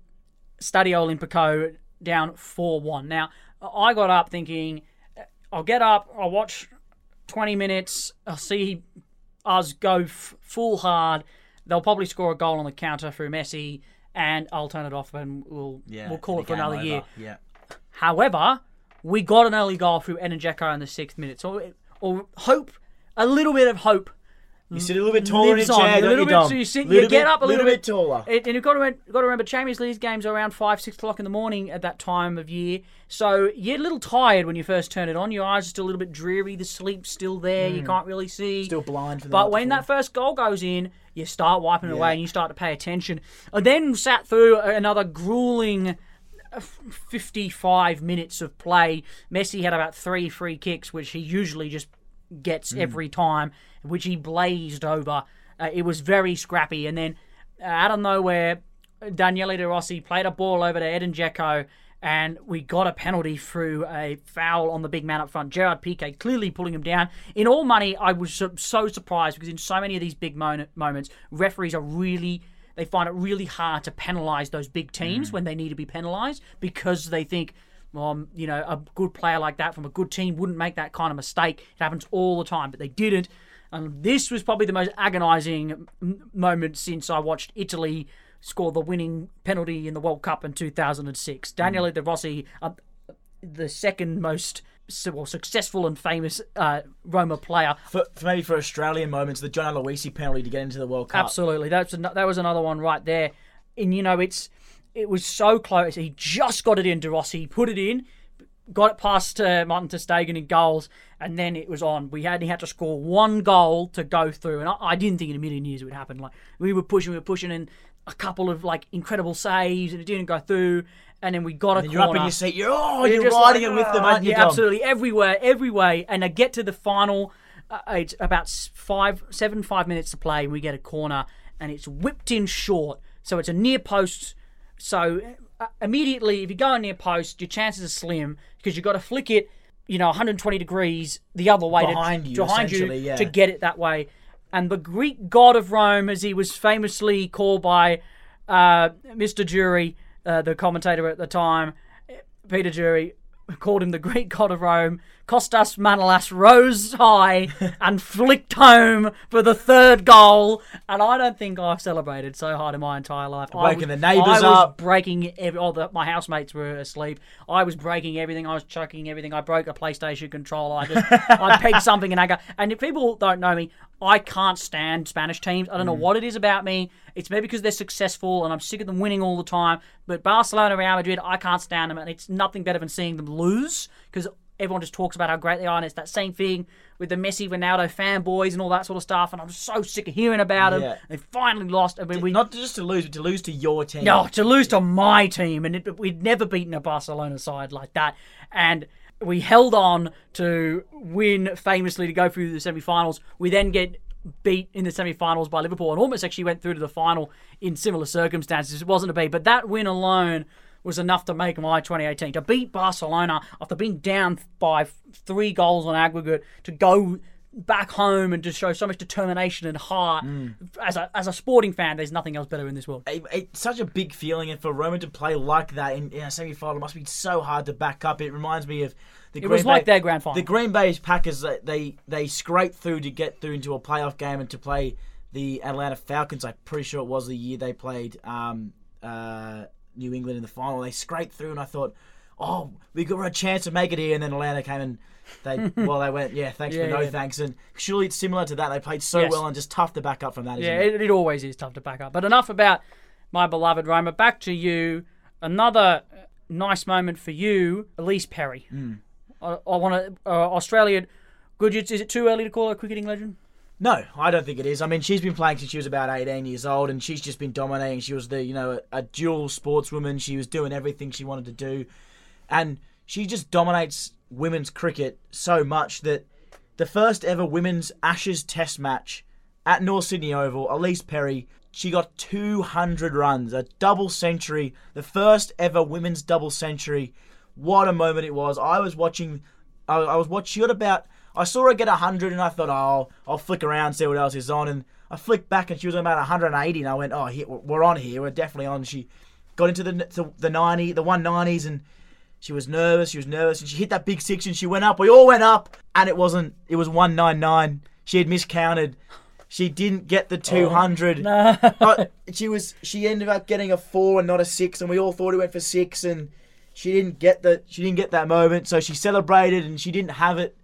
Speaker 1: Stadio Olimpico down four one. Now I got up thinking, I'll get up, I'll watch twenty minutes, I'll see us go f- full hard. They'll probably score a goal on the counter through Messi, and I'll turn it off and we'll yeah, we'll call it for another year.
Speaker 2: Yeah.
Speaker 1: However, we got an early goal through Edin Dzeko in the sixth minute, so or hope a little bit of hope
Speaker 2: You sit a little bit taller in your chair,
Speaker 1: a
Speaker 2: don't
Speaker 1: little
Speaker 2: you, Dom?
Speaker 1: so you sit, you get up a little,
Speaker 2: bit taller.
Speaker 1: It- and you've got to, remember, got to remember, Champions League games are around five, six o'clock in the morning at that time of year. So you're a little tired when you first turn it on. Your eyes are still a little bit dreary. The sleep's still there. You can't really see.
Speaker 2: Still blind for the
Speaker 1: But when
Speaker 2: before.
Speaker 1: that first goal goes in, you start wiping it
Speaker 2: Yeah.
Speaker 1: away and you start to pay attention. And then sat through another grueling uh, 55 minutes of play. Messi had about three free kicks, which he usually just gets
Speaker 2: Hmm.
Speaker 1: every time, which he blazed over. Uh, it was very scrappy. And then uh, out of nowhere, Daniele De Rossi played a ball over to Edin Dzeko, and we got a penalty through a foul on the big man up front. Gerard Piqué clearly pulling him down. In all money, I was so, surprised because in so many of these big mo- moments, referees are really they find it really hard to penalise those big teams when they need to be penalised because they think, um, you know, a good player like that from a good team wouldn't make that kind of mistake. It happens all the time, but they didn't. And this was probably the most agonising moment since I watched Italy score the winning penalty in the World Cup in 2006. Daniele De Rossi, uh, the second most well, successful and famous uh, Roma player,
Speaker 2: For, for maybe for Australian moments, the John Aloisi penalty to get into the World Cup.
Speaker 1: Absolutely, that's an- that was another one right there. And you know, it's it was so close. He just got it in. De Rossi He put it in, got it past uh, Martin ter Stegen in goals, and then it was on. We had he had to score one goal to go through, and I, I didn't think in a million years it would happen. Like we were pushing, we were pushing, and a couple of like incredible saves, and it didn't go through. And then we got a
Speaker 2: And you're up
Speaker 1: corner.
Speaker 2: in your seat. You're oh,
Speaker 1: You're
Speaker 2: you're, riding
Speaker 1: like,
Speaker 2: it with them,
Speaker 1: "Ah,"
Speaker 2: aren't you,
Speaker 1: Yeah,
Speaker 2: Dom?
Speaker 1: absolutely, everywhere, every way. And I get to the final uh, it's about five, seven, five minutes to play, and we get a corner, and it's whipped in short, so it's a near post. So uh, immediately, if you go near post, your chances are slim because you've got to flick it, you know, 120 degrees the other way
Speaker 2: Behind
Speaker 1: to,
Speaker 2: you,
Speaker 1: behind you
Speaker 2: yeah.
Speaker 1: to get it that way. And the Greek god of Rome, as he was famously called by uh, Mr. Drury, uh, the commentator at the time, Peter Drury, called him the Greek god of Rome. Kostas Manolas rose high and flicked home for the third goal. And I don't think I've celebrated so hard in my entire life. I
Speaker 2: Waking
Speaker 1: was-
Speaker 2: the neighbours up.
Speaker 1: breaking every. Oh, the, my housemates were asleep. I was breaking everything. I was chucking everything. I broke a PlayStation controller. I just I pegged something and I go. And if people don't know me, I can't stand Spanish teams. I don't know mm. what it is about me. It's maybe because they're successful and I'm sick of them winning all the time. But Barcelona, Real Madrid, I can't stand them, and it's nothing better than seeing them lose because everyone just talks about how great they are, and it's that same thing with the Messi, Ronaldo fanboys and all that sort of stuff. And I'm so sick of hearing about them.
Speaker 2: Yeah.
Speaker 1: They finally lost. I mean, we
Speaker 2: Not just to lose, but to lose to your team.
Speaker 1: no, to lose to my team, and it, we'd never beaten a Barcelona side like that. And we held on to win famously to go through the semi-finals. We then get beat in the semi-finals by Liverpool, and almost actually went through to the final in similar circumstances. It wasn't a beat, but that win alone was enough to make my 2018 to beat Barcelona after being down by three goals on aggregate to go back home and to show so much determination and heart. As a as a sporting fan, there's nothing else better in this world.
Speaker 2: it, it's such a big feeling, and for Roman to play like that in, in a semi final must be so hard to back up. It reminds me of the
Speaker 1: It was
Speaker 2: Green
Speaker 1: like
Speaker 2: Bay,
Speaker 1: their grand final.
Speaker 2: The Green Bay Packers they, they they scraped through to get through into a playoff game and to play the Atlanta Falcons. I'm pretty sure it was the year they played um, uh, New England in the final. They scraped through, and I thought, oh, we got a chance to make it here, and then Atlanta came and. They well, they went yeah, thanks
Speaker 1: Yeah,
Speaker 2: but no
Speaker 1: yeah.
Speaker 2: thanks, and surely it's similar to that. They played so
Speaker 1: Yes.
Speaker 2: well and just tough to back up from that. Isn't
Speaker 1: Yeah,
Speaker 2: it?
Speaker 1: it, it always is tough to back up. But enough about my beloved Roma. Back to you. Another uh, nice moment for you, Ellyse Perry. I, I want to uh, Australia. Good. Is it too early to call her a cricketing legend?
Speaker 2: No, I don't think it is. I mean, she's been playing since she was about 18 years old, and she's just been dominating. She was the, you know, a, a dual sportswoman. She was doing everything she wanted to do, and she just dominates women's cricket so much that the first ever women's Ashes Test match at North Sydney Oval, Ellyse Perry, she got 200 runs, a double century, the first ever women's double century. What a moment it was! I was watching, I, I was watching. She got about, I saw her get 100, and I thought, oh, I'll flick around see what else is on, and I flicked back, and she was on about 180, and I went, oh, here, we're on here, we're definitely on. She got into the to the 90, the 190s, and she was nervous. She was nervous, and she hit that big six, and she went up. We all went up, and it wasn't. It was one nine nine. She had miscounted. She didn't get the two hundred.
Speaker 1: Oh,
Speaker 2: no. She was. She ended up getting a four and not a six, and we all thought it went for six, and she didn't get the. She didn't get that moment, so she celebrated, and she didn't have it.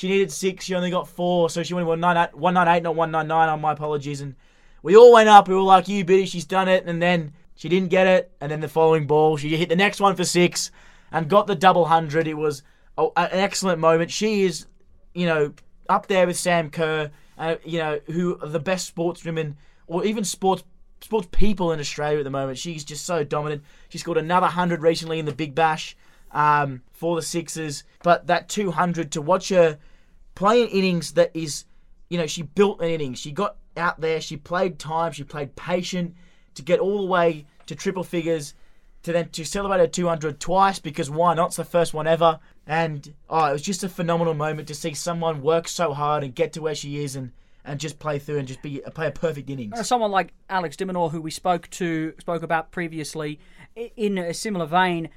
Speaker 2: She needed six. She only got four, so she went one nine eight, not one nine nine. On my apologies, and we all went up. We were like, "You Biddy, she's done it," and then she didn't get it, and then the following ball, she hit the next one for six, and got the double hundred. It was a, an excellent moment. She is, you know, up there with Sam Kerr, uh, you know, who are the best sportswomen or even sports sports people in Australia at the moment. She's just so dominant. She scored another hundred recently in the Big Bash um, for the Sixers, but that two hundred to watch her play an innings that is, you know, she built an innings. She got out there. She played time. She played patient to get all the way to triple figures to then to celebrate her 200 twice because why not? It's the first one ever. And oh, it was just a phenomenal moment to see someone work so hard and get to where she is and, and just play through and just be play a perfect innings.
Speaker 1: Someone like Alex De Minaur, who we spoke to spoke about previously, in a similar vein, uh,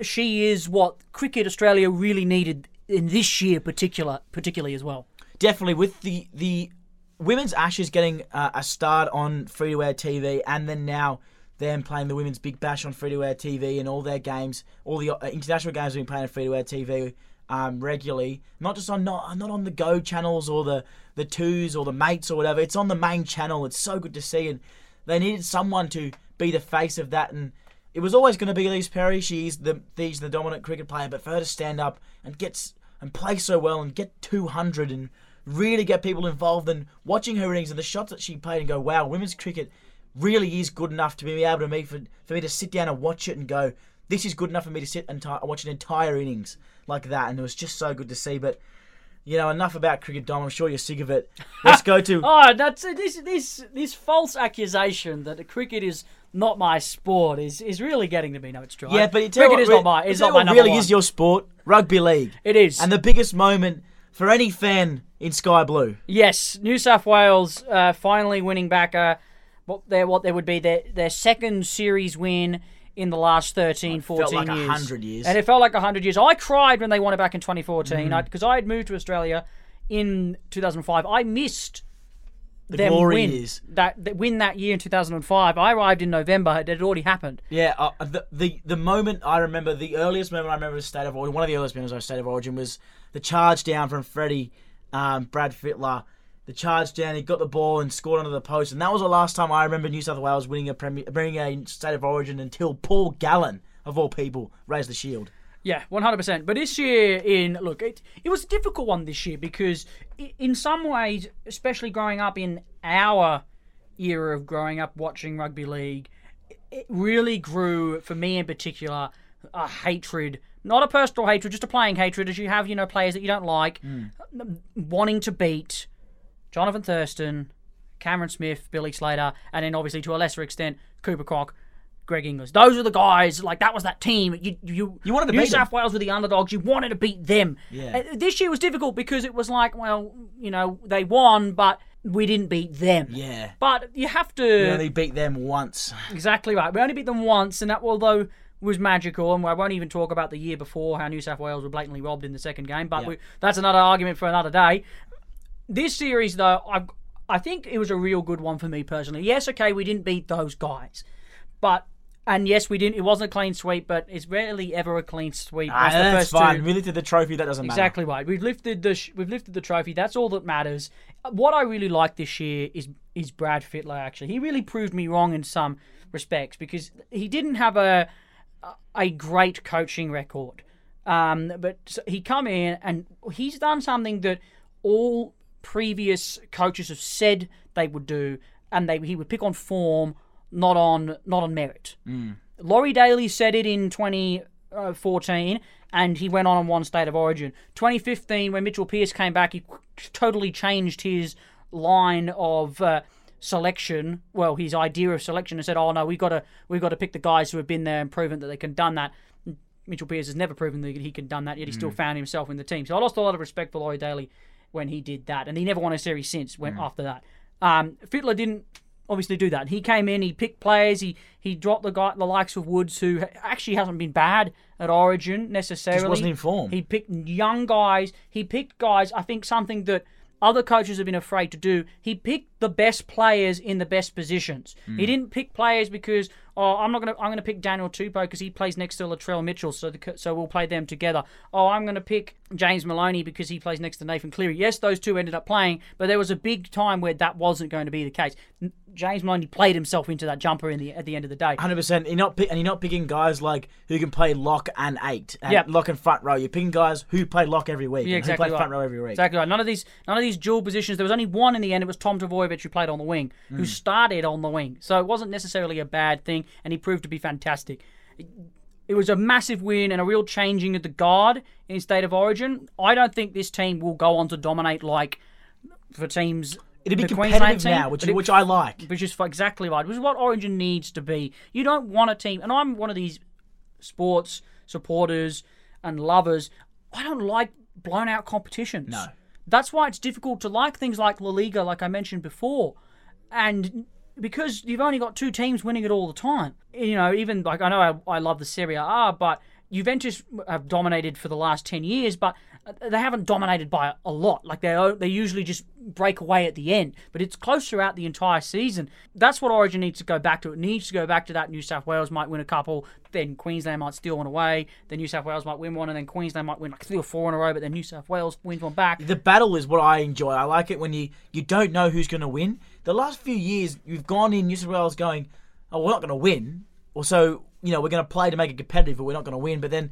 Speaker 1: she is what cricket Australia really needed in this year, particular particularly as well.
Speaker 2: Definitely with the the women's Ashes getting uh, a start on free to air TV, and then now them playing the women's Big Bash on free to air TV and all their games, all the uh, international games being played on free to air TV um, regularly, not just on not not on the Go channels or the the twos or the mates or whatever. It's on the main channel. It's so good to see, and they needed someone to be the face of that and. It was always going to be Ellyse Perry. She's the she's the dominant cricket player, but for her to stand up and get and play so well and get 200 and really get people involved and watching her innings and the shots that she played and go, wow, women's cricket really is good enough to be able to me for, for me to sit down and watch it and go, this is good enough for me to sit and ti- watch an entire innings like that. And it was just so good to see. But you know, enough about cricket, Dom. I'm sure you're sick of it. Let's go to.
Speaker 1: Oh, that's this this this false accusation that the cricket is not my sport is is really getting to me. No, it's true.
Speaker 2: yeah, but tell
Speaker 1: cricket not my. It's not my number
Speaker 2: really
Speaker 1: one.
Speaker 2: is your sport. Rugby league.
Speaker 1: It is.
Speaker 2: And the biggest moment for any fan in Sky Blue.
Speaker 1: Yes, New South Wales uh, finally winning back uh, what their what there would be their their second series win in the last 13, 14
Speaker 2: like
Speaker 1: years.
Speaker 2: 100 years.
Speaker 1: And it felt like 100 years. I cried when they won it back in 2014
Speaker 2: Mm.
Speaker 1: because I had moved to Australia in 2005. I missed
Speaker 2: The
Speaker 1: them
Speaker 2: glory
Speaker 1: win
Speaker 2: years.
Speaker 1: that, that win that year in 2005. I arrived in November. It had already happened.
Speaker 2: Yeah, uh, the, the the moment I remember, the earliest moment I remember of State of Origin, one of the earliest memories of State of Origin was the charge down from Freddie, um, Brad Fittler. The charge down, he got the ball and scored under the post, and that was the last time I remember New South Wales winning a premier, winning a State of Origin until Paul Gallen, of all people, raised the shield.
Speaker 1: Yeah, one hundred percent. But this year, in look, it it was a difficult one this year because, in some ways, especially growing up in our era of growing up watching rugby league, it really grew for me in particular a hatred, not a personal hatred, just a playing hatred, as you have, you know, players that you don't like, hmm. wanting to beat Johnathan Thurston, Cameron Smith, Billy Slater, and then obviously to a lesser extent Cooper Cronk. Greg Inglis. Those are the guys. Like that was that team. You you,
Speaker 2: You wanted to
Speaker 1: New
Speaker 2: beat them.
Speaker 1: South Wales were the underdogs. You wanted to beat them.
Speaker 2: Yeah.
Speaker 1: Uh, This year was difficult because it was like, well, you know, they won, but we didn't beat them.
Speaker 2: Yeah.
Speaker 1: But you have to
Speaker 2: We only beat them once.
Speaker 1: exactly right. We only beat them once, and that although was magical, and I won't even talk about the year before how New South Wales were blatantly robbed in the second game. But
Speaker 2: Yeah.
Speaker 1: we, that's another argument for another day. This series, though, I I think it was a real good one for me personally. Yes, okay, we didn't beat those guys, but. And yes, we didn't. It wasn't a clean sweep, but it's rarely ever a clean sweep.
Speaker 2: Ah,
Speaker 1: That's the
Speaker 2: that's
Speaker 1: first
Speaker 2: fine.
Speaker 1: two-
Speaker 2: We lifted the trophy. That doesn't matter.
Speaker 1: Exactly right. We've lifted the sh- we've lifted the trophy. That's all that matters. What I really like this year is is Brad Fittler. Actually, he really proved me wrong in some respects because he didn't have a a great coaching record. Um, but s- he come in and he's done something that all previous coaches have said they would do, and they he would pick on form, not on not on merit. Laurie Daley said it in 2014, and he went on and won State of Origin. 2015, when Mitchell Pearce came back, he totally changed his line of uh, selection. Well, his idea of selection, and said, "Oh no, we got to we got to pick the guys who have been there and proven that they can done that." Mitchell Pearce has never proven that he can done that, yet he still found himself in the team. So I lost a lot of respect for Laurie Daley when he did that, and he never won a series since. Went after that. Um, Fittler didn't obviously do that. He came in, he picked players, he he dropped the guy the likes of Woods, who actually hasn't been bad at Origin necessarily.
Speaker 2: Just wasn't in form.
Speaker 1: He picked young guys. He picked guys. I think something that other coaches have been afraid to do. He picked the best players in the best positions.
Speaker 2: Hmm.
Speaker 1: He didn't pick players because oh I'm not gonna I'm gonna pick Daniel Tupou because he plays next to Latrell Mitchell, so the, so we'll play them together. Oh I'm gonna pick James Maloney because he plays next to Nathan Cleary. Yes, those two ended up playing, but there was a big time where that wasn't going to be the case. James Maloney played himself into that jumper in the at the end of the day.
Speaker 2: Hundred percent. You're not pick, and you're not picking guys like who can play lock and eight, and
Speaker 1: Yep.
Speaker 2: lock and front row. You're picking guys who play lock every week,
Speaker 1: Yeah, exactly
Speaker 2: who play
Speaker 1: right.
Speaker 2: front row every week.
Speaker 1: Exactly right. None of these, none of these dual positions. There was only one in the end. It was Tom Trbojevic who played on the wing,
Speaker 2: Hmm.
Speaker 1: who started on the wing. So it wasn't necessarily a bad thing, and he proved to be fantastic. It, it was a massive win and a real changing of the guard in state of origin. I don't think this team will go on to dominate like for teams.
Speaker 2: It'd be
Speaker 1: the
Speaker 2: competitive
Speaker 1: team,
Speaker 2: now, which
Speaker 1: it-
Speaker 2: which I like.
Speaker 1: which is exactly right. Which is what Origin needs to be. You don't want a team, and I'm one of these sports supporters and lovers. I don't like blown out competitions.
Speaker 2: No.
Speaker 1: That's why it's difficult to like things like La Liga, like I mentioned before, and because you've only got two teams winning it all the time. You know, even like I know I, I love the Serie A, but Juventus have dominated for the last ten years, but they haven't dominated by a lot. Like they they usually just break away at the end, but it's close throughout the entire season. That's what Origin needs to go back to. It needs to go back to that. New South Wales might win a couple, then Queensland might steal one away, then New South Wales might win one, and then Queensland might win like three or four in a row, but then New South Wales wins one back.
Speaker 2: The battle is what I enjoy. I like it when you you don't know who's going to win. The last few years, you've gone in New South Wales going, "Oh, we're not going to win," or so you know we're going to play to make it competitive, but we're not going to win. But then,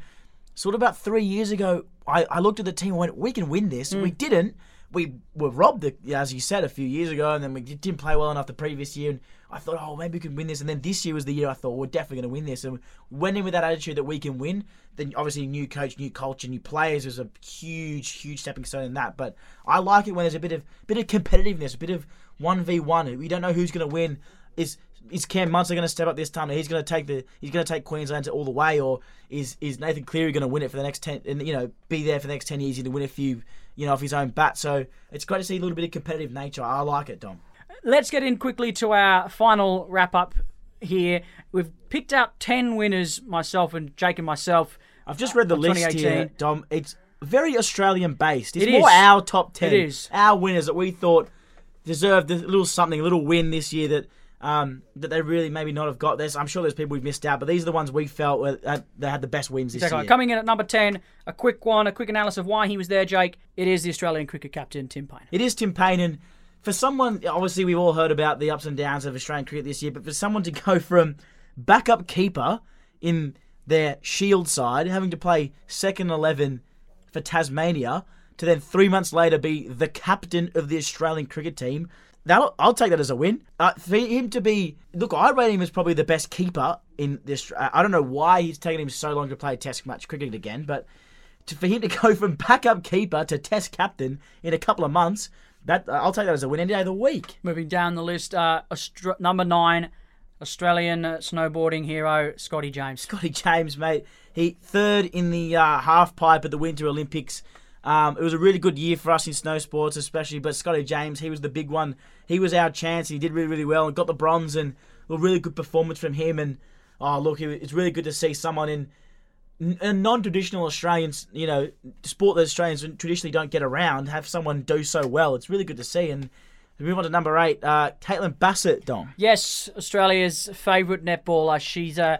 Speaker 2: sort of about three years ago, I, I looked at the team and went, "We can win this." We hmm. didn't. We were robbed, as you said, a few years ago, and then we didn't play well enough the previous year. And I thought, oh, maybe we can win this. And then this year was the year I thought we're definitely going to win this. And went in with that attitude that we can win. Then obviously new coach, new culture, new players was a huge, huge stepping stone in that. But I like it when there's a bit of bit of competitiveness, a bit of one v one. We don't know who's going to win. Is is Cam Munster going to step up this time? He's going to take the he's going to take Queensland all the way, or is is Nathan Cleary going to win it for the next ten and you know be there for the next ten years and win a few you know off his own bat? So it's great to see a little bit of competitive nature. I like it, Dom.
Speaker 1: Let's get in quickly to our final wrap up here. We've picked out ten winners, myself and Jake and myself.
Speaker 2: I've just read the list here, Dom. It's very Australian based. It's
Speaker 1: It
Speaker 2: more
Speaker 1: is.
Speaker 2: our top ten.
Speaker 1: It is.
Speaker 2: our winners that we thought deserved a little something, a little win this year that. Um, that they really maybe not have got this. I'm sure there's people we've missed out, but these are the ones we felt were, uh, they had the best wins this
Speaker 1: Exactly.
Speaker 2: year.
Speaker 1: Coming in at number 10, a quick one, a quick analysis of why he was there, Jake. It is the Australian cricket captain, Tim Paine.
Speaker 2: It is Tim Paine, and for someone, obviously we've all heard about the ups and downs of Australian cricket this year, but for someone to go from backup keeper in their Shield side, having to play second eleven for Tasmania, to then three months later be the captain of the Australian cricket team. That I'll take that as a win. Uh, for him to be, look, I rate him as probably the best keeper in this. Uh, I don't know why he's taken him so long to play Test match cricket again, but to, for him to go from backup keeper to Test captain in a couple of months, that I'll take that as a win any day of the week.
Speaker 1: Moving down the list, uh, Austra- number 9, Australian uh, snowboarding hero, Scotty James.
Speaker 2: Scotty James, mate, he third in the uh, half pipe at the Winter Olympics. Um, it was a really good year for us in snow sports, especially. But Scotty James, he was the big one. He was our chance. He did really, really well and got the bronze and a really good performance from him. And oh, look, it- it's really good to see someone in a non-traditional Australian, you know, sport that Australians traditionally don't get around, have someone do so well. It's really good to see. And we move on to number eight, uh, Caitlin Bassett, Dom.
Speaker 1: Yes, Australia's favourite netballer. She's a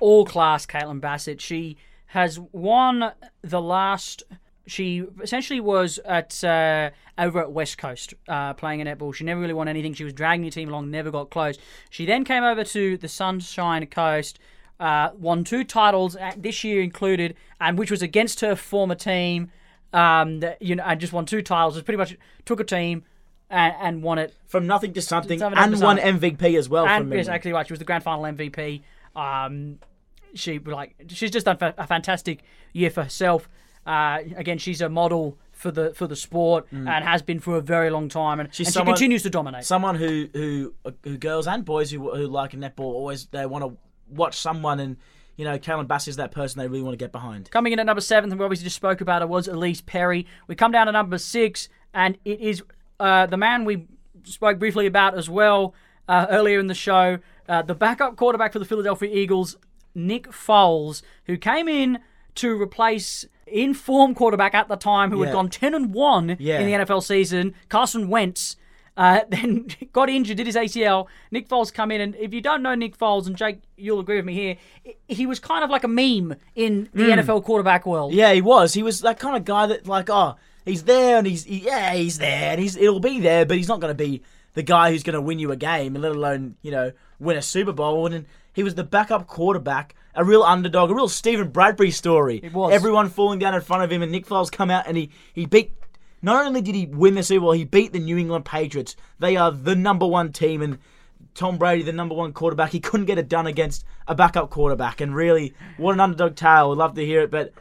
Speaker 1: all class Caitlin Bassett. She has won the last. She essentially was at uh, over at West Coast uh, playing a netball. She never really won anything. She was dragging the team along, never got close. She then came over to the Sunshine Coast, uh, won two titles uh, this year included, and which was against her former team. Um, that, you know, and just won two titles. It pretty much took a team and, and won it
Speaker 2: From nothing to something,
Speaker 1: Something
Speaker 2: and won. MVP as well.
Speaker 1: and
Speaker 2: from memory.
Speaker 1: yes, exactly right. She was the grand final MVP. Um, she like she's just done a fantastic year for herself. Uh, again, she's a model for the for the sport and has been for a very long time, and,
Speaker 2: Mm. She's
Speaker 1: and
Speaker 2: someone-
Speaker 1: she continues to dominate.
Speaker 2: someone who who who girls and boys who who like netball always they want to watch someone and you know Caitlin Bass is that person they really want to get behind.
Speaker 1: Coming in at number seven, and we obviously just spoke about it, was Ellyse Perry. We come down to number six, and it is uh, the man we spoke briefly about as well uh, earlier in the show, uh, the backup quarterback for the Philadelphia Eagles, Nick Foles, who came in to replace in-form quarterback at the time who
Speaker 2: Yeah.
Speaker 1: had gone 10 and 1
Speaker 2: Yeah.
Speaker 1: in the NFL season, Carson Wentz. Uh, then got injured, did his ACL. Nick Foles come in, and if you don't know Nick Foles, and Jake, you'll agree with me here, he was kind of like a meme in the NFL quarterback world.
Speaker 2: Hmm. Yeah, he was. He was that kind of guy that like oh he's there and he's he, yeah he's there and he's it'll be there, but he's not going to be the guy who's going to win you a game, let alone you know win a Super Bowl. And he was the backup quarterback, a real underdog, a real Steven Bradbury story.
Speaker 1: It was.
Speaker 2: everyone falling down in front of him, and Nick Foles come out and he he beat. Not only did he win the Super Bowl, he beat the New England Patriots. They are the number one team, and Tom Brady, the number one quarterback, he couldn't get it done against a backup quarterback. And really, what an underdog tale. We'd love to hear it, but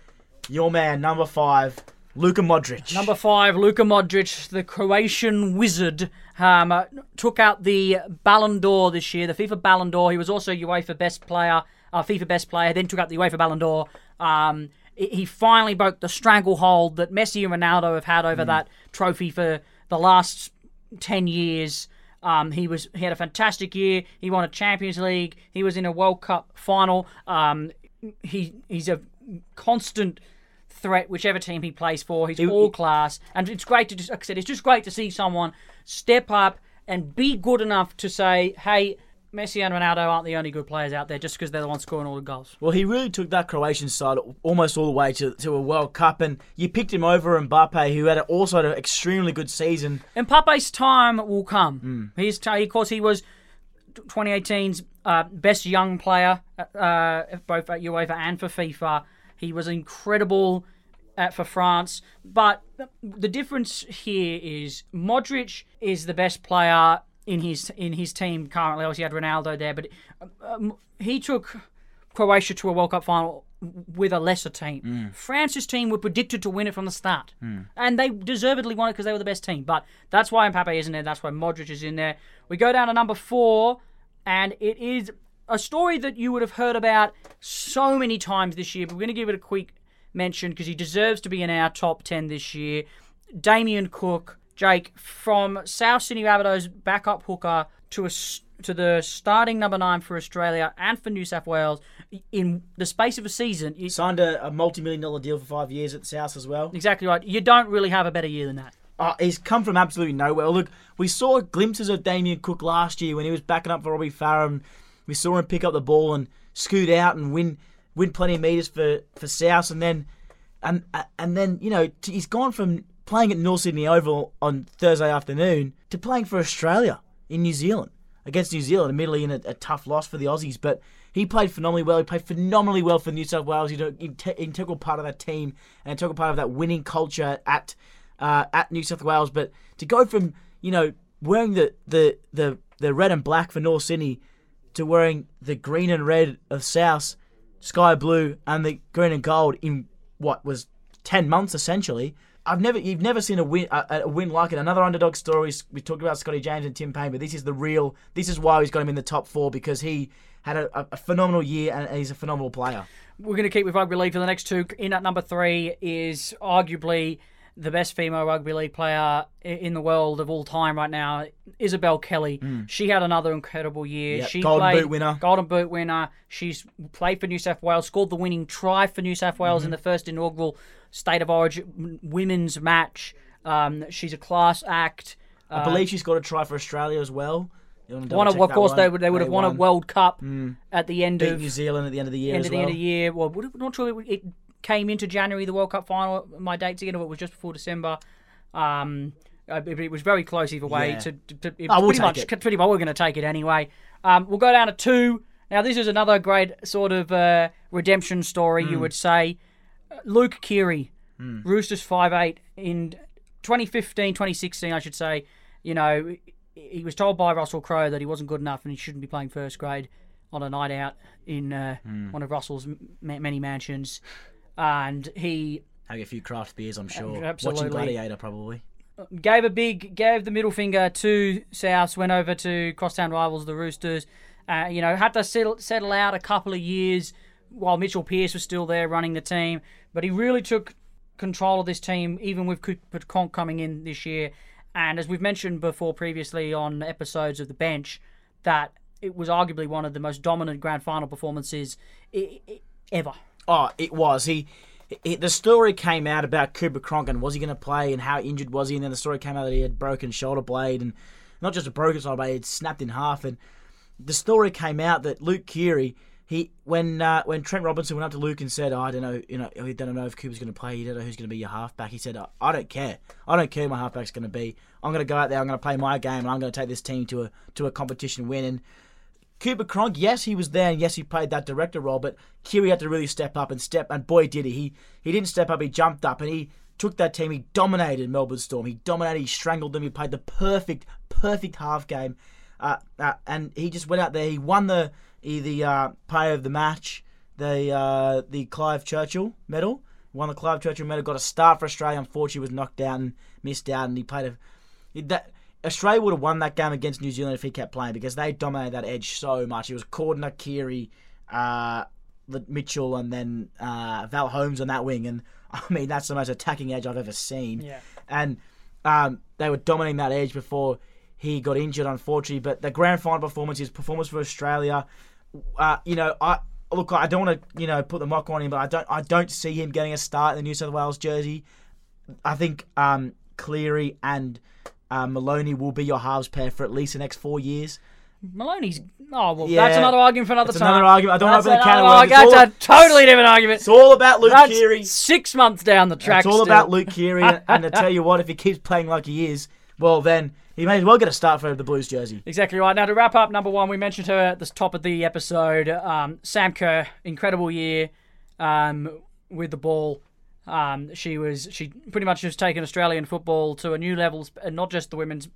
Speaker 2: your man, number five, Luka Modric.
Speaker 1: Number five, Luka Modric, the Croatian wizard, um, took out the Ballon d'Or this year, the FIFA Ballon d'Or. He was also UEFA Best Player, uh, FIFA Best Player, then took out the UEFA Ballon d'Or. Um, he- finally broke the stranglehold that Messi and Ronaldo have had over that trophy for the last 10 years. Um, he was he had a fantastic year. He won a Champions League. He was in a World Cup final. Um, he he's a constant threat whichever team he plays for. He's all class, and it's great to just like I said, it's just great to see someone step up and be good enough to say, "Hey, Messi and Ronaldo aren't the only good players out there just because they're the ones scoring all the goals."
Speaker 2: Well, he really took that Croatian side almost all the way to, to a World Cup, and you picked him over Mbappe, who had also had an extremely good season.
Speaker 1: And Mbappe's time will come. He's t- of course he was 2018's uh, best young player, uh, both at UEFA and for FIFA. He was incredible at, for France, but the difference here is Modric is the best player in his in his team currently. Obviously, he had Ronaldo there, but um, he took Croatia to a World Cup final with a lesser team. France's team were predicted to win it from the start, and they deservedly won it because they were the best team. But that's why Mbappe isn't there. That's why Modric is in there. We go down to number four, and it is a story that you would have heard about so many times this year. But we're going to give it a quick mention because he deserves to be in our top ten this year. Damien Cook, Jake, from South Sydney Rabbitohs backup hooker to a to the starting number nine for Australia and for New South Wales in the space of a season. You-
Speaker 2: Signed a, a multi-million dollar deal for five years at the South as well.
Speaker 1: exactly right. You don't really have a better year than that.
Speaker 2: Uh, he's come from absolutely nowhere. Look, we saw glimpses of Damien Cook last year when he was backing up for Robbie Farah. We saw him pick up the ball and scoot out and win win plenty of meters for, for South, and then and and then you know he's gone from playing at North Sydney Oval on Thursday afternoon to playing for Australia in New Zealand against New Zealand, admittedly in a, a tough loss for the Aussies, but he played phenomenally well. He played phenomenally well for New South Wales. He's an integral part of that team and integral part of that winning culture at uh, at New South Wales. But to go from you know wearing the the the, the red and black for North Sydney to wearing the green and red of South, sky blue, and the green and gold in what was ten months essentially. I've never, you've never seen a win, a, a win like it. Another underdog story. We talked about Scotty James and Tim Paine, but this is the real. This is why he's got him in the top four because he had a, a, phenomenal year and he's a phenomenal player.
Speaker 1: We're going to keep with rugby league for the next two. In at number three is arguably the best female rugby league player in the world of all time right now, Isabelle Kelly. She had another incredible year.
Speaker 2: Mm. Yep,
Speaker 1: She
Speaker 2: Golden
Speaker 1: played
Speaker 2: Boot winner.
Speaker 1: Golden Boot winner. She's played for New South Wales, scored the winning try for New South Wales
Speaker 2: Mm-hmm.
Speaker 1: in the first inaugural State of Origin women's match. Um, she's a class act.
Speaker 2: I believe she's got a try for Australia as well.
Speaker 1: Won a, of course,
Speaker 2: one?
Speaker 1: they would they would have won, a. World Cup at the end
Speaker 2: Beat
Speaker 1: of
Speaker 2: New Zealand at the end of the year
Speaker 1: end
Speaker 2: as
Speaker 1: of the
Speaker 2: well.
Speaker 1: end of the year. Well, not sure it, came into January the World Cup final. My dates again, or it was just before December. Um, uh, it, was very close either way.
Speaker 2: Yeah.
Speaker 1: To, to, to- it
Speaker 2: Oh, we'll
Speaker 1: pretty much
Speaker 2: it.
Speaker 1: pretty much we're going to take it anyway. Um, we'll go down to two. Now this is another great sort of uh, redemption story,
Speaker 2: Hmm.
Speaker 1: you would say. Uh, Luke Keary,
Speaker 2: Hmm.
Speaker 1: Roosters five eight in 2015, 2016, I should say. You know, he was told by Russell Crowe that he wasn't good enough and he shouldn't be playing first grade on a night out in uh,
Speaker 2: Hmm.
Speaker 1: one of Russell's m- many mansions. And he
Speaker 2: Having a few craft beers, I'm sure.
Speaker 1: Absolutely.
Speaker 2: Watching Gladiator, probably.
Speaker 1: gave a big, gave the middle finger to Souths, went over to crosstown rivals, the Roosters. Uh, you know, had to settle, settle out a couple of years while Mitchell Pearce was still there running the team. But he really took control of this team, even with Cooper Cronk coming in this year. And as we've mentioned before previously on episodes of the bench, that it was arguably one of the most dominant grand final performances ever.
Speaker 2: Oh, it was. He, he the story came out about Cooper Cronk and was he going to play and how injured was he, and then the story came out that he had broken shoulder blade and not just a broken shoulder blade, it snapped in half. And the story came out that Luke Keary, he when uh, when Trent Robinson went up to Luke and said, oh, "I don't know, you know, we don't know if Cooper's going to play. You don't know who's going to be your halfback." He said, "I don't care. I don't care who my halfback's going to be. I'm going to go out there. I'm going to play my game, and I'm going to take this team to a to a competition win." And Cooper Cronk, yes, he was there, and yes, he played that director role, but Keary had to really step up and step, and boy, did he. He he didn't step up, he jumped up, and he took that team. He dominated Melbourne Storm. He dominated. He strangled them. He played the perfect, perfect half game, uh, uh, and he just went out there. He won the he, the uh, player of the match, the uh, the Clive Churchill medal. Won the Clive Churchill medal. Got a start for Australia. Unfortunately, was knocked down and missed out, and he played a that. Australia would have won that game against New Zealand if he kept playing because they dominated that edge so much. It was Cordner, Keary, uh, the- Mitchell, and then uh, Val Holmes on that wing. And I mean, that's the most attacking edge I've ever seen.
Speaker 1: Yeah.
Speaker 2: And um, they were dominating that edge before he got injured, unfortunately. But the grand final performance, his performance for Australia, uh, you know, I look, I don't want to, you know, put the mock on him, but I don't, I don't see him getting a start in the New South Wales jersey. I think um, Cleary and uh, Maloney will be your halves pair for at least the next four years.
Speaker 1: Maloney's. Oh well,
Speaker 2: Yeah.
Speaker 1: that's another argument for another
Speaker 2: That's
Speaker 1: time.
Speaker 2: another argument. I don't
Speaker 1: That's
Speaker 2: open a can of worms.
Speaker 1: That's
Speaker 2: all-
Speaker 1: a totally different argument.
Speaker 2: It's all about Luke
Speaker 1: That's
Speaker 2: Keary.
Speaker 1: six months down the track.
Speaker 2: It's all
Speaker 1: still.
Speaker 2: about Luke Keary, and, and to tell you what, if he keeps playing like he is, well then he may as well get a start for the Blues jersey.
Speaker 1: Exactly right. Now to wrap up, number one, we mentioned her at the top of the episode. Um, Sam Kerr, incredible year um, with the ball. Um, she was she pretty much has taken Australian football to a new level, and not just the women's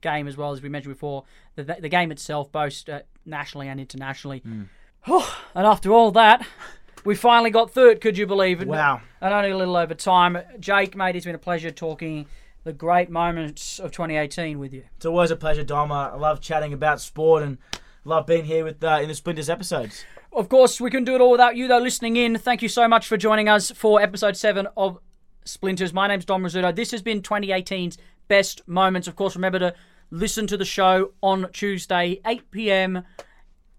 Speaker 1: game as well as we mentioned before. The, the game itself, both uh, nationally and internationally.
Speaker 2: Hmm.
Speaker 1: and after all that, we finally got third. Could you believe it?
Speaker 2: Wow.
Speaker 1: And only a little over time. Jake, mate, it's been a pleasure talking the great moments of 2018 with you.
Speaker 2: It's always a pleasure, Dom. I love chatting about sport and love being here with uh, in the Splinters episodes.
Speaker 1: Of course, we couldn't do it all without you, though, listening in. Thank you so much for joining us for episode 7 of Splinters. My name's Dom Rizzuto. This has been 2018's best moments. Of course, remember to listen to the show on Tuesday, 8 p.m.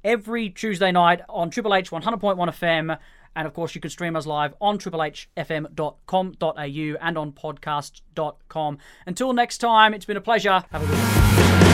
Speaker 1: every Tuesday night on Triple H 100.1 FM. And of course, you can stream us live on triplehfm.com.au and on podcast.com. Until next time, it's been a pleasure. Have a good one.